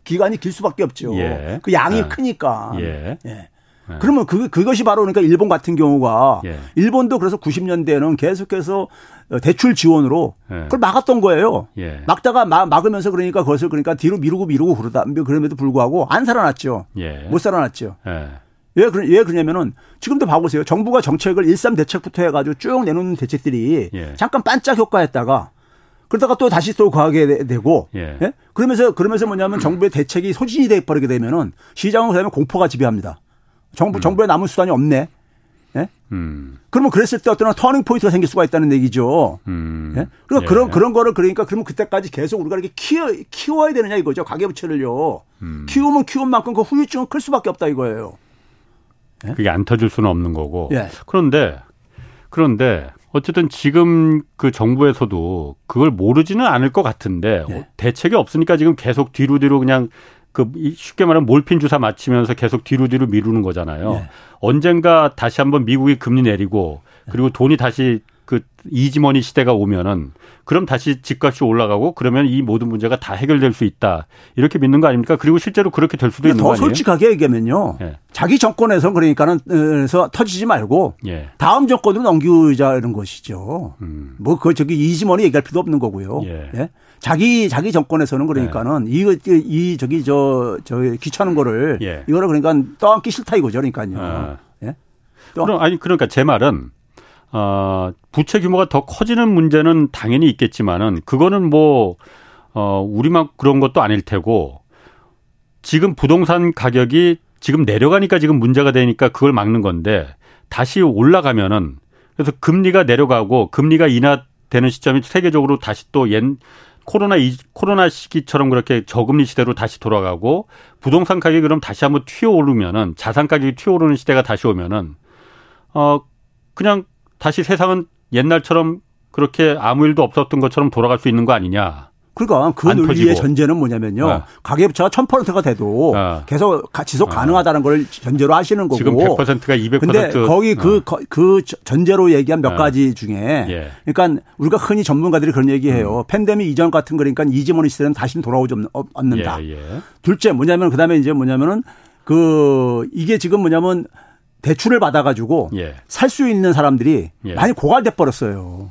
기간이 길 수밖에 없죠. 예. 그 양이 예. 크니까. 예. 예. 네. 그러면 그, 그것이 바로 그러니까 일본 같은 경우가 예. 일본도 그래서 90년대에는 계속해서 대출 지원으로 예. 그걸 막았던 거예요. 예. 막다가 막, 막으면서 그러니까 그것을 그러니까 뒤로 미루고 미루고 그러다 그럼에도 불구하고 안 살아났죠. 예. 못 살아났죠. 예. 왜, 그러, 왜 그러냐면은 지금도 봐보세요. 정부가 정책을 일삼 대책부터 해가지고 쭉 내놓는 대책들이 예. 잠깐 반짝 효과했다가 그러다가 또 다시 또 과하게 되고 예. 예? 그러면서 그러면서 뭐냐면 정부의 대책이 소진이 돼 버리게 되면은 시장은 그다음에 공포가 지배합니다. 정부 음. 정부에 남은 수단이 없네. 예? 음. 그러면 그랬을 때 어떤 turning point가 생길 수가 있다는 얘기죠. 음. 예? 그러니까 예. 그런 그런 거를 그러니까 그러면 그때까지 계속 우리가 이렇게 키워 키워야 되느냐 이거죠. 가계부채를요. 음. 키우면 키운 만큼 그 후유증은 클 수밖에 없다 이거예요. 예? 그게 안 터질 수는 없는 거고. 예. 그런데 그런데 어쨌든 지금 그 정부에서도 그걸 모르지는 않을 것 같은데 예. 대책이 없으니까 지금 계속 뒤로 뒤로 그냥 그 쉽게 말하면 몰핀 주사 맞히면서 계속 뒤로 뒤로 미루는 거잖아요. 네. 언젠가 다시 한번 미국이 금리 내리고 그리고 돈이 다시 그 이지머니 시대가 오면은 그럼 다시 집값이 올라가고 그러면 이 모든 문제가 다 해결될 수 있다 이렇게 믿는 거 아닙니까? 그리고 실제로 그렇게 될 수도 있는 거 아니에요? 더 솔직하게 얘기하면요. 예. 자기 정권에서 그러니까는 에서 터지지 말고 예. 다음 정권으로 넘기자 이런 것이죠. 음. 뭐그 저기 이지머니 얘기할 필요도 없는 거고요. 예. 예? 자기 자기 정권에서는 그러니까는 네. 이거 이 저기 저 저 귀찮은 거를 예. 이거를 그러니까 떠안기 싫다 이거죠, 그러니까요. 아. 예? 그럼 아니 그러니까 제 말은 어 부채 규모가 더 커지는 문제는 당연히 있겠지만은 그거는 뭐 어, 우리만 그런 것도 아닐 테고 지금 부동산 가격이 지금 내려가니까 지금 문제가 되니까 그걸 막는 건데 다시 올라가면은 그래서 금리가 내려가고 금리가 인하되는 시점이 세계적으로 다시 또 옛 코로나 이 코로나 시기처럼 그렇게 저금리 시대로 다시 돌아가고 부동산 가격이 그럼 다시 한번 튀어 오르면은 자산 가격이 튀어 오르는 시대가 다시 오면은 어 그냥 다시 세상은 옛날처럼 그렇게 아무 일도 없었던 것처럼 돌아갈 수 있는 거 아니냐. 그러니까 그 논리의 전제는 뭐냐면요. 네. 가계부채가 1000%가 돼도 네. 계속 지속 네. 가능하다는 걸 전제로 하시는 거고. 지금 100%가 200%. 근데 거기 그, 네. 그 전제로 얘기한 몇 네. 가지 중에 예. 그러니까 우리가 흔히 전문가들이 그런 얘기해요. 음. 팬데믹 이전 같은 거니까 이지머니 시대는 다시는 돌아오지 않는다. 예, 예. 둘째 뭐냐면 그다음에 이제 뭐냐면은 그 이게 지금 뭐냐면 대출을 받아가지고 예. 살수 있는 사람들이 예. 많이 고갈돼 버렸어요.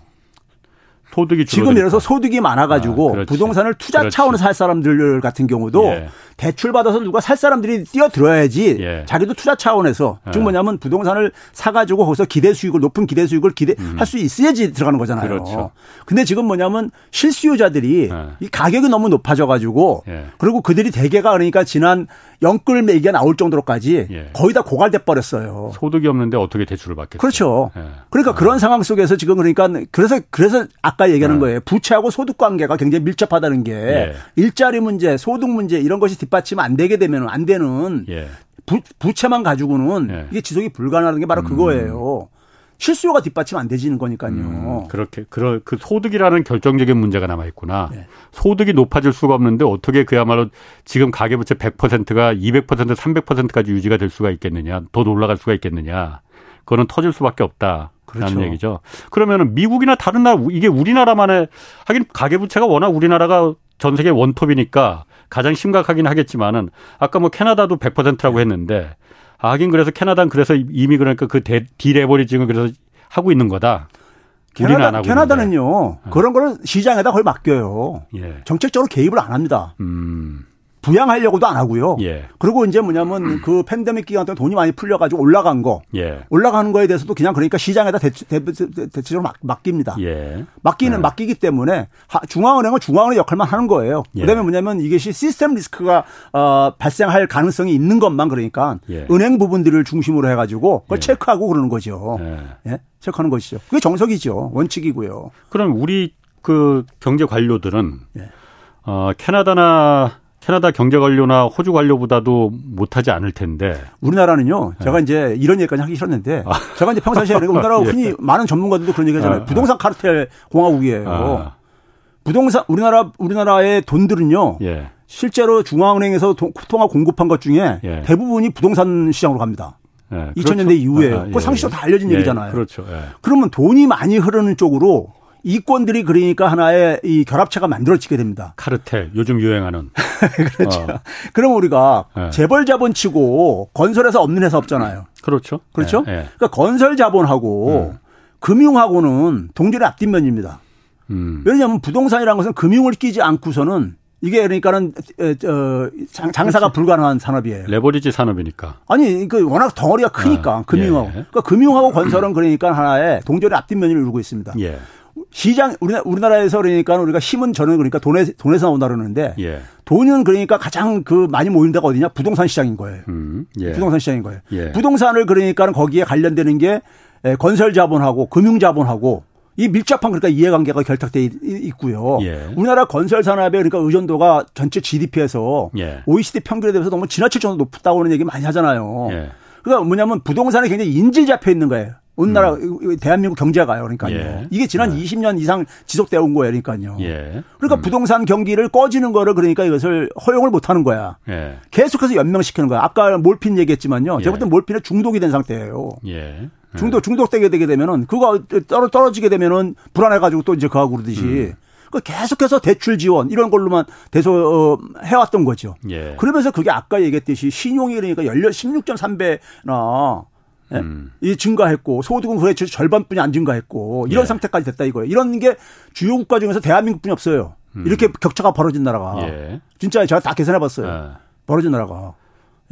소득이 지금 예를 들어서 소득이 많아가지고 아, 부동산을 투자 그렇지. 차원에서 살 사람들 같은 경우도 예. 대출 받아서 누가 살 사람들이 뛰어들어야지 예. 자기도 투자 차원에서 예. 즉 뭐냐면 부동산을 사가지고 거기서 기대 수익을 높은 기대 수익을 기대할 음. 수 있어야지 들어가는 거잖아요. 그렇죠. 근데 지금 뭐냐면 실수요자들이 예. 이 가격이 너무 높아져가지고 예. 그리고 그들이 대개가 그러니까 지난 영끌 매기가 나올 정도로까지 예. 거의 다 고갈돼 버렸어요. 소득이 없는데 어떻게 대출을 받겠어요? 그렇죠. 그러니까 아. 그런 상황 속에서 지금 그러니까 그래서 그래서 아까 얘기하는 거예요. 부채하고 소득 관계가 굉장히 밀접하다는 게 일자리 문제, 소득 문제 이런 것이 뒷받침 안 되게 되면 안 되는 예. 부, 부채만 가지고는 예. 이게 지속이 불가능한 게 바로 음. 그거예요. 실수요가 뒷받침 안 되지는 거니까요. 음, 그렇게 그런 그 소득이라는 결정적인 문제가 남아 있구나. 네. 소득이 높아질 수가 없는데 어떻게 그야말로 지금 가계부채 100%가 200% 300%까지 유지가 될 수가 있겠느냐? 더 올라갈 수가 있겠느냐? 그거는 터질 수밖에 없다. 그렇죠. 라는 얘기죠. 그러면은 미국이나 다른 나라 이게 우리나라만의 하긴 가계 부채가 워낙 우리나라가 전 세계 원톱이니까 가장 심각하긴 하겠지만은 아까 뭐 캐나다도 100%라고 했는데 아, 하긴 그래서 캐나다는 그래서 이미 그러니까 그 디레버리징을 그래서 하고 있는 거다. 캐나다, 캐나다는요 있는데. 그런 거는 시장에다 거의 맡겨요. 예. 정책적으로 개입을 안 합니다. 음. 부양하려고도 안 하고요. 예. 그리고 이제 뭐냐면 그 팬데믹 기간 동안 돈이 많이 풀려가지고 올라간 거, 예. 올라가는 거에 대해서도 그냥 그러니까 시장에다 대체, 대체적으로 맡깁니다. 예. 맡기는 네. 맡기기 때문에 중앙은행은 중앙은행 역할만 하는 거예요. 예. 그다음에 뭐냐면 이것이 시스템 리스크가 어, 발생할 가능성이 있는 것만 그러니까 예. 은행 부분들을 중심으로 해가지고 그걸 예. 체크하고 그러는 거죠. 예. 체크하는 것이죠. 그게 정석이죠. 원칙이고요. 그럼 우리 그 경제 관료들은 어, 캐나다나 캐나다 경제 관료나 호주 관료보다도 못하지 않을 텐데. 우리나라는요. 제가 네. 이제 이런 얘기까지 하기 싫었는데 아. 제가 이제 평상시에 그러니까 우리나라 예. 흔히 많은 전문가들도 그런 얘기 하잖아요. 아. 부동산 카르텔 공화국이에요. 아. 부동산 우리나라 우리나라의 돈들은요. 예. 실제로 중앙은행에서 통화 공급한 것 중에 예. 대부분이 부동산 시장으로 갑니다. 예. 2000년대 그렇죠? 이후에. 아, 그 상식적으로 다 알려진 예. 얘기잖아요. 그렇죠. 예. 그러면 돈이 많이 흐르는 쪽으로 이권들이 그러니까 하나의 이 결합체가 만들어지게 됩니다. 카르텔 요즘 유행하는. 그렇죠. 어. 그럼 우리가 네. 재벌 자본치고 건설에서 없는 회사 없잖아요. 그렇죠. 그렇죠. 네. 네. 그러니까 건설 자본하고 음. 금융하고는 동전의 앞뒷면입니다. 음. 왜냐하면 부동산이라는 것은 금융을 끼지 않고서는 이게 그러니까는 어, 장사가 그렇지. 불가능한 산업이에요. 레버리지 산업이니까. 아니, 그 워낙 덩어리가 크니까 아, 금융하고. 예. 그러니까 금융하고 건설은 그러니까 하나의 동전의 앞뒷면을 이루고 있습니다. 예. 시장 우리나라, 우리나라에서 그러니까 우리가 힘은 저는 그러니까 돈에 돈에서 나온다 그러는데 예. 돈은 그러니까 가장 그 많이 모이는 데가 어디냐 부동산 시장인 거예요. 음, 예. 부동산 시장인 거예요. 예. 부동산을 그러니까는 거기에 관련되는 게 건설 자본하고 금융 자본하고 이 밀접한 그러니까 이해관계가 결탁돼 있고요. 예. 우리나라 건설 산업의 그러니까 의존도가 전체 GDP에서 예. OECD 평균에 대해서 너무 지나칠 정도 높다고 하는 얘기 많이 하잖아요. 예. 그러니까 뭐냐면 부동산에 굉장히 인질 잡혀 있는 거예요. 우리나라 음. 대한민국 경제가요. 그러니까요. 예. 이게 지난 예. 20년 이상 지속되어 온 거예요. 그러니까요. 예. 그러니까 음. 부동산 경기를 꺼지는 거를 그러니까 이것을 허용을 못 하는 거야. 예. 계속해서 연명시키는 거야. 아까 몰핀 얘기했지만요. 제가 볼때 예. 몰핀에 중독이 된 상태예요. 예. 중독 중독되게 되게 되면은 그거 떨어 떨어지게 되면은 불안해 가지고 또 이제 그하고 그러듯이 음. 그 계속해서 대출 지원 이런 걸로만 대소 어, 해왔던 거죠. 예. 그러면서 그게 아까 얘기했듯이 신용이 그러니까 열려 16.3배나 예? 음. 이 증가했고 소득은 그래 절반뿐이 안 증가했고 이런 예. 상태까지 됐다 이거예요. 이런 게 주요 국가 중에서 대한민국뿐이 없어요. 음. 이렇게 격차가 벌어진 나라가 예. 진짜 제가 다 계산해봤어요. 예. 벌어진 나라가.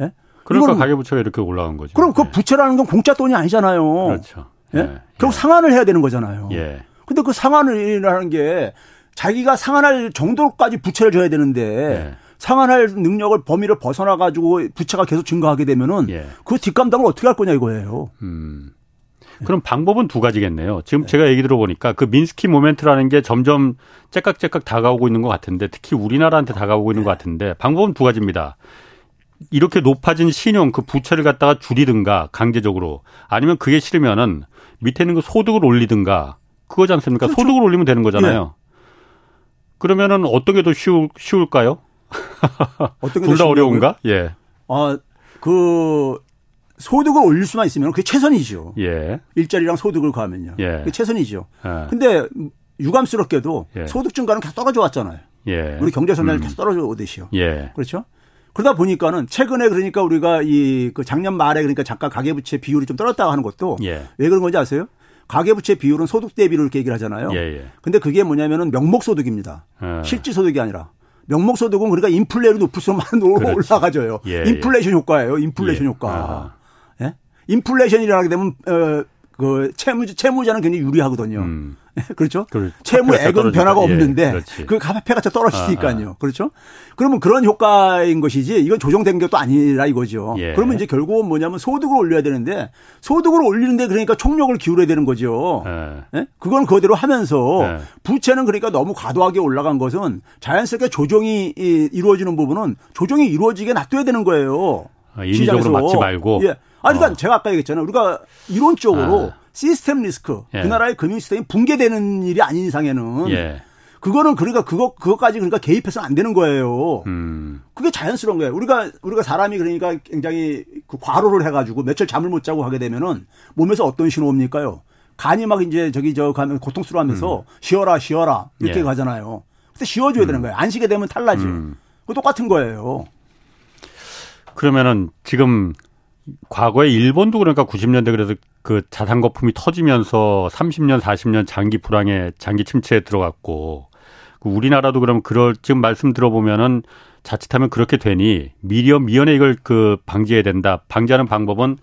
예? 그러니까 가계부채가 이렇게 올라간 거죠. 그럼 그 예. 부채라는 건 공짜 돈이 아니잖아요. 그렇죠. 예? 예. 결국 상환을 해야 되는 거잖아요. 예. 근데 그 상환이라는 게 자기가 상환할 정도까지 부채를 져야 되는데 예. 상환할 능력을 범위를 벗어나 가지고 부채가 계속 증가하게 되면은 예. 그 뒷감당을 어떻게 할 거냐 이거예요. 음. 그럼 방법은 두 가지겠네요. 지금 네. 제가 얘기 들어보니까 그 민스키 모멘트라는 게 점점 째깍째깍 다가오고 있는 것 같은데 특히 우리나라한테 다가오고 있는 것 같은데 방법은 두 가지입니다. 이렇게 높아진 신용 그 부채를 갖다가 줄이든가 강제적으로 아니면 그게 싫으면은 밑에 있는 그 소득을 올리든가 그거지 않습니까? 그렇죠. 소득을 올리면 되는 거잖아요. 예. 그러면은 어떤 게 더 쉬울, 쉬울까요? 어떤 게둘다 어려운가? 예. 아, 그 소득을 올릴 수만 있으면 그게 최선이죠. 예. 일자리랑 소득을 가하면요. 예. 그게 최선이죠. 예. 근데 유감스럽게도 예. 소득 증가는 계속 떨어져 왔잖아요. 예. 우리 경제 성장이 음. 계속 떨어져 오듯이요. 예. 그렇죠? 그러다 보니까는 최근에 그러니까 우리가 이 그 작년 말에 그러니까 잠깐 가계부채 비율이 좀 떨어졌다고 하는 것도 예. 왜 그런 건지 아세요? 가계부채 비율은 소득 대비로 이렇게 얘기를 하잖아요. 예, 예. 근데 그게 뭐냐면은 명목소득입니다. 예. 실질소득이 아니라. 명목소득은 그러니까 인플레를 높을수록 올라가져요. 예, 예, 인플레이션 효과예요. 인플레이션 예. 효과. 예? 인플레이션이라 하게 되면 어, 그 채무 채무자는 굉장히 유리하거든요. 음. 그렇죠? 채무액은 변화가 예, 없는데 예, 그 가파페가 떨어지니까요. 아, 아. 그렇죠? 그러면 그런 효과인 것이지 이건 조정된 것도 아니라 이거죠. 예. 그러면 이제 결국은 뭐냐면 소득을 올려야 되는데 소득을 올리는데 그러니까 총력을 기울여야 되는 거죠. 예. 예? 그건 그대로 하면서 예. 부채는 그러니까 너무 과도하게 올라간 것은 자연스럽게 조정이 이루어지는 부분은 조정이 이루어지게 놔둬야 되는 거예요. 아, 인위적으로 맞지 말고. 예. 아니, 그러니까 어. 제가 아까 얘기했잖아요. 우리가 이론적으로 아. 시스템 리스크, 예. 그 나라의 금융 시스템이 붕괴되는 일이 아닌 이상에는 예. 그거는 그러니까 그거 그것까지 그러니까 개입해서는 안 되는 거예요. 음. 그게 자연스러운 거예요. 우리가 우리가 사람이 그러니까 굉장히 그 과로를 해가지고 며칠 잠을 못 자고 하게 되면은 몸에서 어떤 신호입니까요? 간이 막 이제 저기 저 가면 고통스러워하면서 음. 쉬어라 쉬어라 이렇게 예. 가잖아요. 근데 쉬어줘야 음. 되는 거예요. 안 쉬게 되면. 음. 그 똑같은 거예요. 그러면은 지금 과거에 일본도 그러니까 90년대 그래서 그 자산 거품이 터지면서 30년, 40년 장기 불황에 장기 침체에 들어갔고 그 우리나라도 그럼 그럴 지금 말씀 들어보면은 자칫하면 그렇게 되니 미련 미연에 이걸 그 방지해야 된다. 방지하는 방법은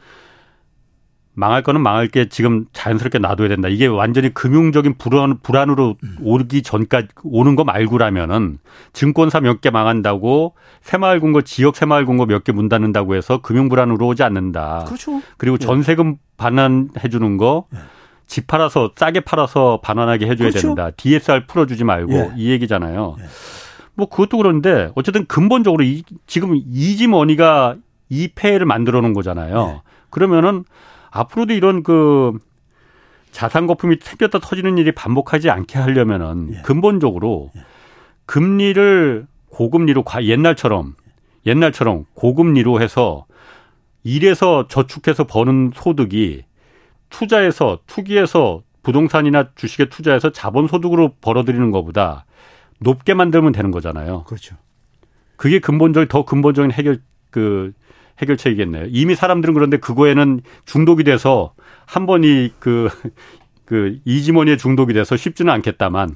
망할 거는 망할 게 지금 자연스럽게 놔둬야 된다. 이게 완전히 금융적인 불안, 불안으로 오기 전까지 오는 거 말고라면은 증권사 몇 개 망한다고 새마을금고 지역 새마을금고 몇 개 문 닫는다고 해서 금융 불안으로 오지 않는다. 그렇죠. 그리고 예. 전세금 반환해 주는 거 예. 집 팔아서 싸게 팔아서 반환하게 해줘야 그렇죠. 된다. DSR 풀어주지 말고 예. 이 얘기잖아요. 예. 뭐 그것도 그런데 어쨌든 근본적으로 이, 지금 이지머니가 이 폐해를 만들어 놓은 거잖아요. 예. 그러면은 앞으로도 이런 그 자산 거품이 생겼다 터지는 일이 반복하지 않게 하려면은 예. 근본적으로 예. 금리를 고금리로 옛날처럼 옛날처럼 고금리로 해서 일해서 저축해서 버는 소득이 투자해서 투기해서 부동산이나 주식에 투자해서 자본 소득으로 벌어들이는 것보다 높게 만들면 되는 거잖아요. 그렇죠. 그게 근본적인 더 근본적인 해결 그 해결책이겠네요. 이미 사람들은 그런데 그거에는 중독이 돼서 한 번이 그, 그 이지머니에 중독이 돼서 쉽지는 않겠다만.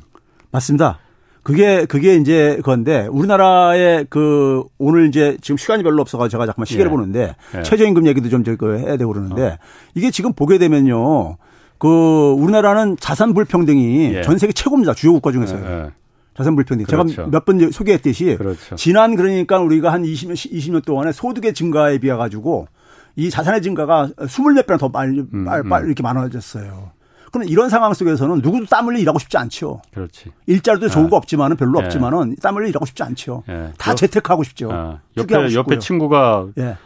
맞습니다. 그게, 그게 이제 그건데 우리나라의 그 오늘 이제 지금 시간이 별로 없어가지고 제가 잠깐만 시계를 예. 보는데 예. 최저임금 얘기도 좀 저기 해야 되고 그러는데 어. 이게 지금 보게 되면요. 그 우리나라는 자산 불평등이 예. 전 세계 최고입니다. 주요 국가 중에서요. 예, 예. 자산 불평등. 그렇죠. 제가 몇 번 소개했듯이 그렇죠. 지난 그러니까 우리가 한 20년 20년 동안에 소득의 증가에 비해 가지고 이 자산의 증가가 스물 몇 배나 더 빨리 음, 빨리 음. 이렇게 많아졌어요. 그럼 이런 상황 속에서는 누구도 땀 흘려 일하고 싶지 않죠. 그렇지. 일자리도 좋은 네. 거 없지만은 별로 네. 없지만은 땀 흘려 일하고 싶지 않죠. 네. 다 재테크하고 싶죠. 아. 옆에 옆에 친구가 예.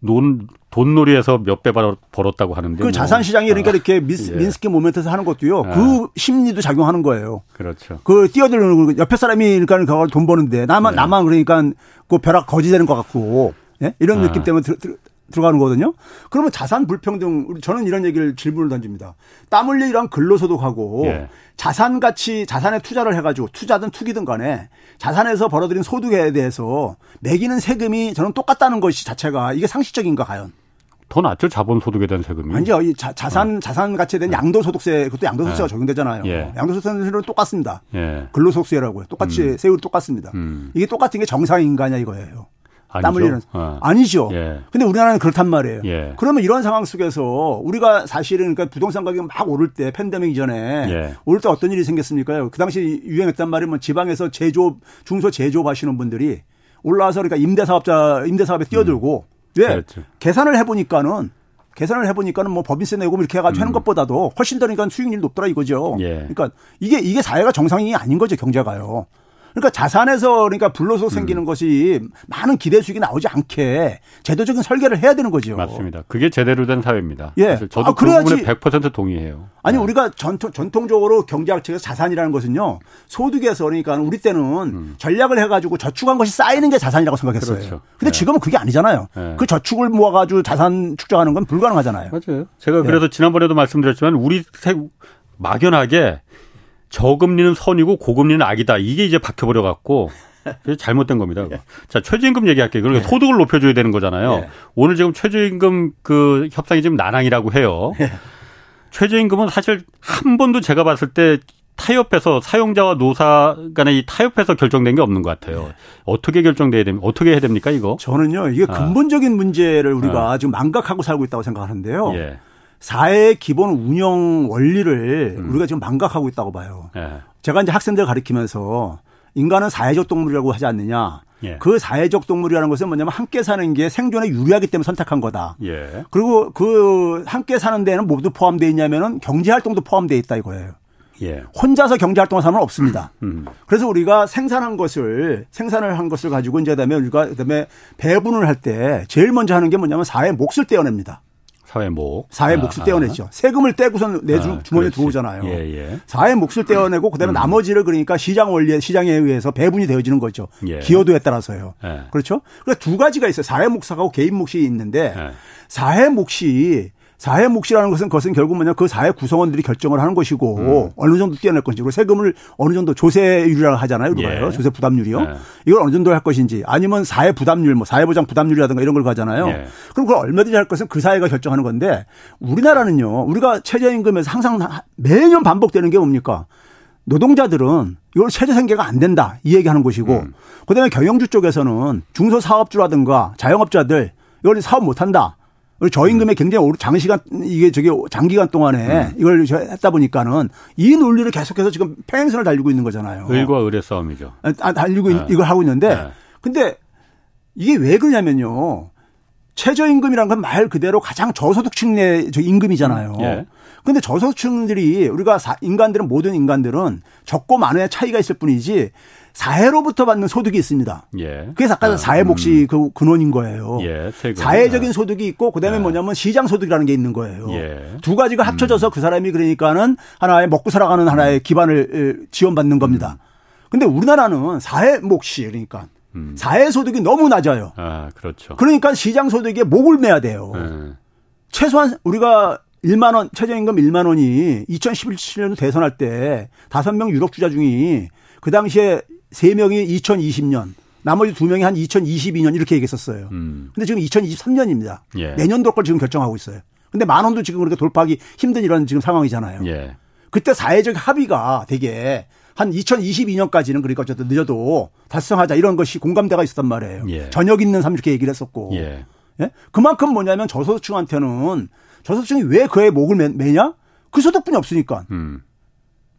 그논 돈놀이에서 몇 배 벌었다고 하는데. 그 뭐. 자산 시장이 그러니까 아, 이렇게 미스, 예. 민스키 모멘트에서 하는 것도요. 아. 그 심리도 작용하는 거예요. 그렇죠. 그 뛰어들는 옆에 사람이 그러니까 그걸 돈 버는데 나만 네. 나만 그러니까 그 벼락 거지 되는 것 같고 예? 이런 아. 느낌 때문에 들, 들, 들어가는 거거든요. 그러면 자산 불평등 저는 이런 얘기를 질문을 던집니다. 땀 일한 근로소득하고 예. 자산 가치 자산에 투자를 해가지고 투자든 투기든 간에 자산에서 벌어들인 소득에 대해서 매기는 세금이 저는 똑같다는 것이 자체가 이게 상식적인가 과연? 더 낫죠 자본 소득에 대한 세금이. 아니죠. 이 자, 산 어. 자산 가치에 대한 양도소득세 그것도 양도소득세가 네. 적용되잖아요. 예. 양도소득세는 똑같습니다. 예. 근로소득세라고요. 똑같이 음. 세율이 똑같습니다. 음. 이게 똑같은 게 정상인가냐 이거예요. 땀 흘리는 어. 아니죠. 예. 근데 우리나라는 그렇단 말이에요. 예. 그러면 이런 상황 속에서 우리가 사실은 그러니까 부동산 가격이 막 오를 때 팬데믹 이전에 예. 오를 때 어떤 일이 생겼습니까? 그 당시 유행했단 말이면 뭐 지방에서 제조업 중소 제조업 하시는 분들이 올라와서 그러니까 임대 사업자 임대 사업에 뛰어들고 음. 왜 그렇죠. 계산을 해 보니까는 계산을 해보니까는 뭐 법인세 내고 이렇게 해가지고 음. 하는 것보다도 훨씬 더 그러니까 수익률이 높더라 이거죠. 예. 그러니까 이게 이게 사회가 정상이 아닌 거죠 경제가요. 그러니까 자산에서 그러니까 불로소 생기는 음. 것이 많은 기대 수익이 나오지 않게 제도적인 설계를 해야 되는 거죠. 맞습니다. 그게 제대로 된 사회입니다. 예. 저도 아, 그 부분에 100% 동의해요. 아니 네. 우리가 전통 전통적으로 경제학책에서 자산이라는 것은요 소득에서 그러니까 우리 때는 음. 전략을 해가지고 저축한 것이 쌓이는 게 자산이라고 생각했어요. 그렇죠. 근데 네. 지금은 그게 아니잖아요. 네. 그 저축을 모아가지고 자산 축적하는 건 불가능하잖아요. 맞아요. 제가 그래서 예. 지난번에도 말씀드렸지만 우리 막연하게 저금리는 선이고 고금리는 악이다. 이게 이제 박혀버려 갖고 잘못된 겁니다. 예. 자, 최저임금 얘기할게요. 그러니까 예. 소득을 높여줘야 되는 거잖아요. 예. 오늘 지금 최저임금 그 협상이 지금 난항이라고 해요. 예. 최저임금은 사실 한 번도 제가 봤을 때 타협해서 사용자와 노사 간의 이 타협해서 결정된 게 없는 것 같아요. 네. 어떻게 결정돼야 됩니까? 어떻게 해야 됩니까, 이거? 저는요, 이게 아. 근본적인 아. 문제를 우리가 아. 지금 망각하고 살고 있다고 생각하는데요. 예. 사회의 기본 운영 원리를 음. 우리가 지금 망각하고 있다고 봐요. 예. 제가 이제 학생들 가르치면서 인간은 사회적 동물이라고 하지 않느냐. 예. 그 사회적 동물이라는 것은 뭐냐면 함께 사는 게 생존에 유리하기 때문에 선택한 거다. 예. 그리고 그 함께 사는 데는 모두 포함되어 있냐면은 경제 활동도 포함되어 있다 이거예요. 예. 혼자서 경제 활동을 하는 없습니다. 음. 그래서 우리가 생산한 것을 생산을 한 것을 가지고 이제 그다음에 우리가 그다음에 배분을 할 때 제일 먼저 하는 게 뭐냐면 사회 몫을 떼어냅니다. 사회 목. 사회 아, 몫을 떼어내죠. 세금을 떼고선 내 주, 아, 주머니에 들어오잖아요. 예, 예. 사회 몫을 떼어내고 그다음에 음. 나머지를 그러니까 시장 원리 시장에 의해서 배분이 되어지는 거죠. 예. 기여도에 따라서요. 예. 그렇죠? 그러니까 두 가지가 있어요. 사회 몫하고 개인 몫이 있는데 예. 사회 몫이 사회 몫이라는 것은 그것은 결국 뭐냐 그 사회 구성원들이 결정을 하는 것이고 음. 어느 정도 뛰어낼 것인지 그리고 세금을 어느 정도 조세율이라고 하잖아요. 우리가요. 예. 조세 부담률이요. 예. 이걸 어느 정도 할 것인지 아니면 사회 부담률 뭐 사회보장 부담률이라든가 이런 걸 가잖아요. 예. 그럼 그걸 얼마든지 할 것은 그 사회가 결정하는 건데 우리나라는요. 우리가 최저임금에서 항상 매년 반복되는 게 뭡니까? 노동자들은 이걸 최저 생계가 안 된다 이 얘기하는 것이고 음. 그다음에 경영주 쪽에서는 중소사업주라든가 자영업자들 이걸 사업 못한다. 저임금이 굉장히 오르 장시간 이게 저기 장기간 동안에 음. 이걸 했다 보니까는 이 논리를 계속해서 지금 평행선을 달리고 있는 거잖아요. 을과 을의 싸움이죠. 아, 달리고 네. 이걸 하고 있는데 네. 근데 이게 왜 그러냐면요. 최저임금이란 건 말 그대로 가장 저소득층 내 임금이잖아요. 예. 근데 저소득층들이 우리가 인간들은 모든 인간들은 적고 많은의 차이가 있을 뿐이지 사회로부터 받는 소득이 있습니다. 예. 그게 아까 아, 사회 몫이 음. 그 근원인 거예요. 예, 사회적인 소득이 있고 그다음에 예. 뭐냐면 시장 소득이라는 게 있는 거예요. 예. 두 가지가 합쳐져서 음. 그 사람이 그러니까는 하나의 먹고 살아가는 하나의 기반을 지원받는 겁니다. 음. 근데 우리나라는 사회 몫이 그러니까 음. 사회 소득이 너무 낮아요. 아, 그렇죠. 그러니까 시장 소득에 목을 매야 돼요. 예. 최소한 우리가 1만 원 최저임금 1만 원이 2017년 대선할 때 5명 유력 주자 중에 그 당시에 3명이 2020년, 나머지 2명이 한 2022년 이렇게 얘기했었어요. 음. 근데 지금 2023년입니다. 예. 내년도 걸 지금 결정하고 있어요. 근데 만 원도 지금 그렇게 돌파하기 힘든 이런 지금 상황이잖아요. 예. 그때 사회적 합의가 되게 한 2022년까지는 그러니까 어쨌든 늦어도 달성하자 이런 것이 공감대가 있었단 말이에요. 예. 저녁 있는 삶 이렇게 얘기를 했었고. 예. 예? 그만큼 뭐냐면 저소득층한테는 저소득층이 왜 그의 목을 매, 냐 그 소득분이 없으니까. 음.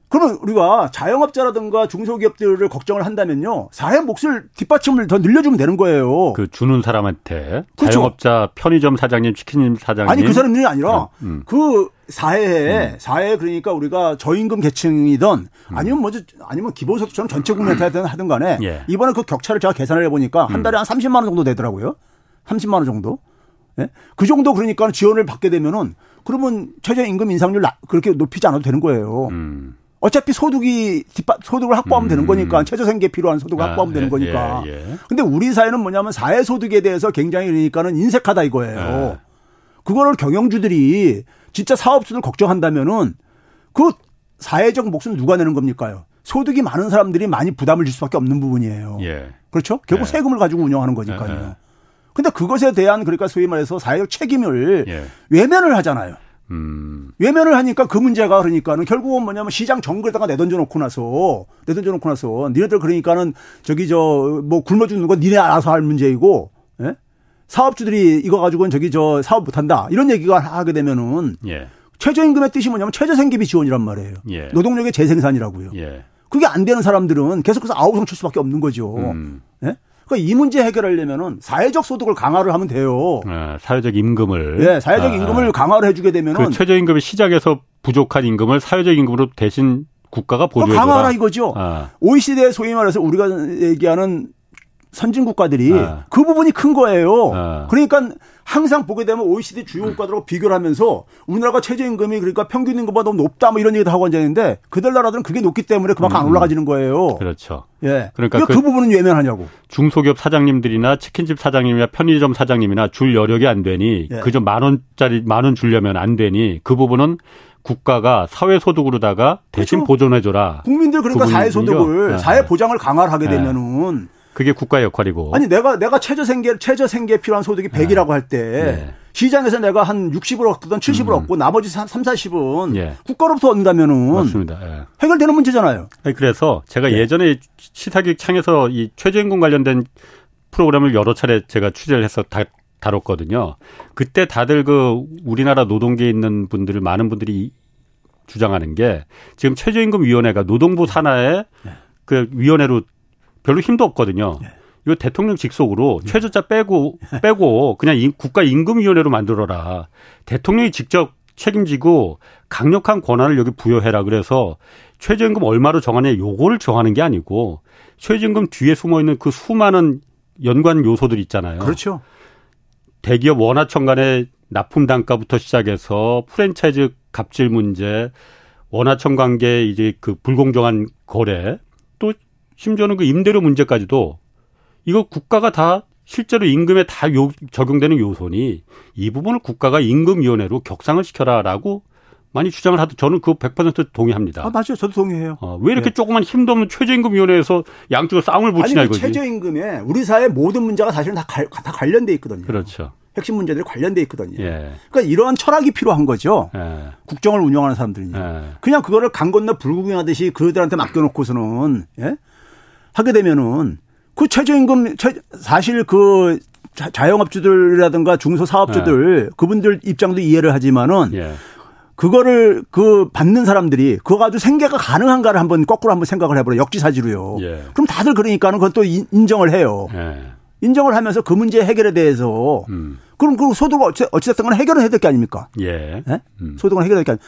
그러면 우리가 자영업자라든가 중소기업들을 걱정을 한다면요. 사회 몫을 뒷받침을 더 늘려주면 되는 거예요. 그 주는 사람한테 그렇죠. 자영업자 편의점 사장님, 치킨집 사장님 아니 그 사람들이 아니라 어, 음. 그 사회에 음. 사회 그러니까 우리가 저임금 계층이든 음. 아니면 뭐지 아니면 기본소득처럼 전체 국민한테 하든 하든 간에 예. 이번에 그 격차를 제가 계산을 해 보니까 한 음. 달에 한 30만 원 정도 되더라고요. 30만 원 정도. 예? 그 정도 그러니까 지원을 받게 되면은 그러면 최저임금 인상률 그렇게 높이지 않아도 되는 거예요. 음. 어차피 소득이 소득을 확보하면 음. 되는 거니까 최저 생계 필요한 소득을 아, 확보하면 되는 예, 거니까. 예, 예. 근데 우리 사회는 뭐냐면 사회 소득에 대해서 굉장히 그러니까는 인색하다 이거예요. 아. 그거를 경영주들이 진짜 사업주들 걱정한다면은 그 사회적 몫은 누가 내는 겁니까요? 소득이 많은 사람들이 많이 부담을 줄 수밖에 없는 부분이에요. 예. 그렇죠? 결국 예. 세금을 가지고 운영하는 거니까요. 예, 근데 그것에 대한 그러니까 소위 말해서 사회적 책임을 예. 외면을 하잖아요. 음. 외면을 하니까 그 문제가 그러니까는 결국은 뭐냐면 시장 정글에다가 내던져 놓고 나서 내던져 놓고 나서 니네들 그러니까는 저기 저 뭐 굶어 죽는 건 니네 알아서 할 문제이고 예? 사업주들이 이거 가지고는 저기 저 사업 못 한다. 이런 얘기가 하게 되면은 예. 최저임금의 뜻이 뭐냐면 최저생계비 지원이란 말이에요. 예. 노동력의 재생산이라고요. 예. 그게 안 되는 사람들은 계속해서 아우성 칠 수밖에 없는 거죠. 음. 예? 그러니까 이 문제 해결하려면은 사회적 소득을 강화를 하면 돼요. 아, 사회적 임금을. 네, 사회적 아, 임금을 강화를 해주게 되면은 그 최저임금이 시작에서 부족한 임금을 사회적 임금으로 대신 국가가 보조해 줘 강화라 이거죠. 아. OECD 소위 말해서 우리가 얘기하는 선진 국가들이 아. 그 부분이 큰 거예요. 아. 그러니까 항상 보게 되면 OECD 주요 국가들하고 비교를 하면서 우리나라가 최저임금이 그러니까 평균 임금보다 너무 높다 뭐 이런 얘기도 하고 앉아있는데 그들 나라들은 그게 높기 때문에 그만큼 음. 안 올라가지는 거예요. 그렇죠. 예. 그러니까 그, 그 부분은 외면하냐고. 중소기업 사장님들이나 치킨집 사장님이나 편의점 사장님이나 줄 여력이 안 되니 예. 그저 만 원짜리 만 원 주려면 안 되니 그 부분은 국가가 사회소득으로다가 대신 그렇죠. 보존해줘라. 국민들 그러니까 그 사회소득을 네. 사회 보장을 강화를 하게 네. 되면은 그게 국가 역할이고. 아니 내가 내가 최저 생계 최저 생계 필요한 소득이 100이라고 할때 네. 시장에서 내가 한 60을 얻든 70을 음. 얻고 나머지 3, 40은 예. 국가로부터 얻는다면은 맞습니다. 예. 해결되는 문제잖아요. 아니, 그래서 제가 예. 전에 시사기획 창에서 이 최저임금 관련된 프로그램을 여러 차례 제가 취재를 해서 다, 다뤘거든요. 그때 다들 그 우리나라 노동계에 있는 분들을 많은 분들이 주장하는 게 지금 최저임금 위원회가 노동부 산하의 네. 그 위원회로 별로 힘도 없거든요. 네. 이거 대통령 직속으로 네. 최저자 빼고 빼고 그냥 국가 임금위원회로 만들어라. 대통령이 직접 책임지고 강력한 권한을 여기 부여해라. 그래서 최저임금 얼마로 정하냐 요거를 정하는 게 아니고 최저임금 뒤에 숨어 있는 그 수많은 연관 요소들 있잖아요. 그렇죠. 대기업 원화청 간의 납품 단가부터 시작해서 프랜차이즈 갑질 문제, 원화청 관계 이제 그 불공정한 거래, 또 심지어는 그 임대료 문제까지도 이거 국가가 다 실제로 임금에 다 요, 적용되는 요소니 이 부분을 국가가 임금위원회로 격상을 시켜라라고 많이 주장을 하도 저는 그거 100% 동의합니다. 아, 맞아요. 저도 동의해요. 어, 왜 이렇게 네. 조그만 힘도 없는 최저임금위원회에서 양쪽으로 싸움을 붙이냐 이거지. 최저임금에 우리 사회 모든 문제가 사실은 다, 가, 다 관련돼 있거든요. 그렇죠. 핵심 문제들이 관련돼 있거든요. 예. 그러니까 이러한 철학이 필요한 거죠. 예. 국정을 운영하는 사람들은요. 예. 그냥 그거를 강 건너 불구경하듯이 그들한테 맡겨놓고서는 예? 하게 되면은 그 최저임금 사실 그 자영업주들이라든가 중소사업주들 예. 그분들 입장도 이해를 하지만은 예. 그거를 그 받는 사람들이 그거 가지고 생계가 가능한가를 한번 거꾸로 한번 생각을 해보라 역지사지로요. 예. 그럼 다들 그러니까는 그것도 인정을 해요. 인정을 하면서 그 문제 해결에 대해서 음. 그럼 그 소득을 어찌, 어찌됐든 간에 해결은 해야 될 게 아닙니까? 예. 네? 음. 소득을 해결해야 될 게 아닙니까?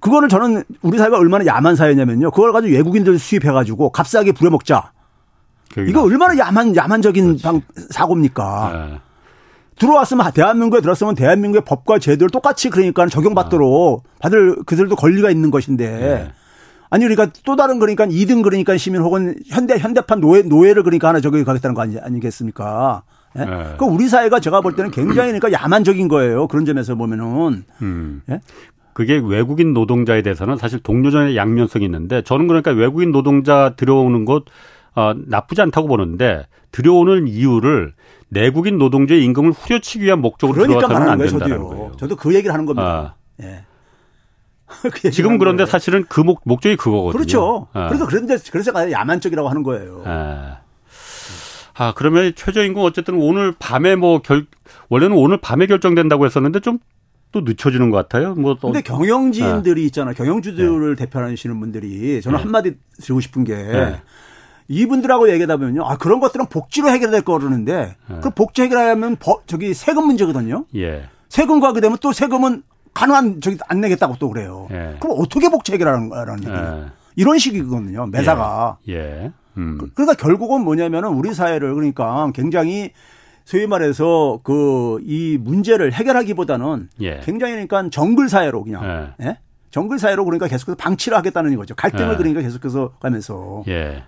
그거를 저는 우리 사회가 얼마나 야만 사회냐면요. 그걸 가지고 외국인들 수입해가지고 값싸게 부려먹자. 이거 얼마나 야만, 야만적인 방, 사고입니까? 네. 들어왔으면, 대한민국에 들어왔으면 대한민국의 법과 제도를 똑같이 그러니까 적용받도록 아. 받을 그들도 권리가 있는 것인데. 네. 아니 그러니까 또 다른 그러니까 2등 그러니까 시민 혹은 현대 현대판 노예 노예를 그러니까 하나 저기 가겠다는 거 아니, 아니겠습니까? 예? 네. 그 우리 사회가 제가 볼 때는 굉장히 그러니까 야만적인 거예요. 그런 점에서 보면은. 음. 예? 그게 외국인 노동자에 대해서는 사실 동료전의 양면성이 있는데 저는 그러니까 외국인 노동자 들어오는 것 어, 나쁘지 않다고 보는데 들어오는 이유를 내국인 노동자의 임금을 후려치기 위한 목적으로 그러니까 들어와서는 안 된다는 저도요. 거예요. 저도 그 얘기를 하는 겁니다. 아. 예. 그 지금 그런데 거예요. 사실은 그 목, 목적이 그거거든요. 그렇죠. 아. 그래서 그런데 그래서 야만적이라고 하는 거예요. 아. 아, 그러면 최저임금 어쨌든 오늘 밤에 뭐 결, 원래는 오늘 밤에 결정된다고 했었는데 좀 또 늦춰지는 것 같아요. 뭐 또. 근데 경영진들이 네. 있잖아요. 경영주들을 네. 대표하시는 분들이 저는 네. 한마디 드리고 싶은 게 네. 이분들하고 얘기하다 보면요. 아, 그런 것들은 복지로 해결될 거 그러는데 네. 그 복지 해결하려면 법, 저기 세금 문제거든요. 예. 세금 가게 되면 또 세금은 가능한 저기 안 내겠다고 또 그래요. 예. 그럼 어떻게 복지 해결하는 거라는 얘기예요. 예. 이런 식이거든요. 매사가. 예. 예. 음. 그, 그러니까 결국은 뭐냐면은 우리 사회를 그러니까 굉장히 소위 말해서 그 이 문제를 해결하기보다는 예. 굉장히 그러니까 정글 사회로 그냥 예. 예? 정글 사회로 그러니까 계속해서 방치를 하겠다는 거죠. 갈등을 예. 그러니까 계속해서 가면서 예.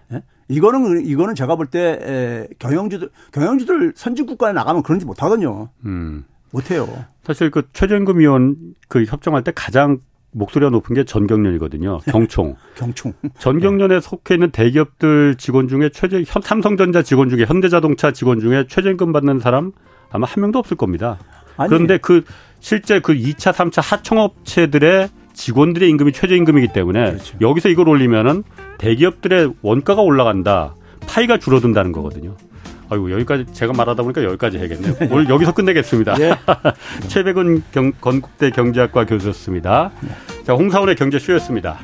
예? 이거는 이거는 제가 볼 때 경영주들 경영주들 선진 국가에 나가면 그런지 못하거든요. 음. 못해요. 사실 그 최저임금 위원 그 협정할 때 가장 목소리가 높은 게 전경련이거든요. 경총. 경총. 전경련에 속해 있는 대기업들 직원 중에 최저 삼성전자 직원 중에 현대자동차 직원 중에 최저임금 받는 사람 아마 한 명도 없을 겁니다. 아니. 그런데 그 실제 그 2차, 3차 하청업체들의 직원들의 임금이 최저임금이기 때문에 그렇죠. 여기서 이걸 올리면은 대기업들의 원가가 올라간다. 파이가 줄어든다는 거거든요. 아이고 여기까지 제가 말하다 보니까 여기까지 해야겠네요. 오늘 여기서 끝내겠습니다. 예. 최백은 경, 건국대 경제학과 교수였습니다. 네. 자 홍사원의 경제쇼였습니다.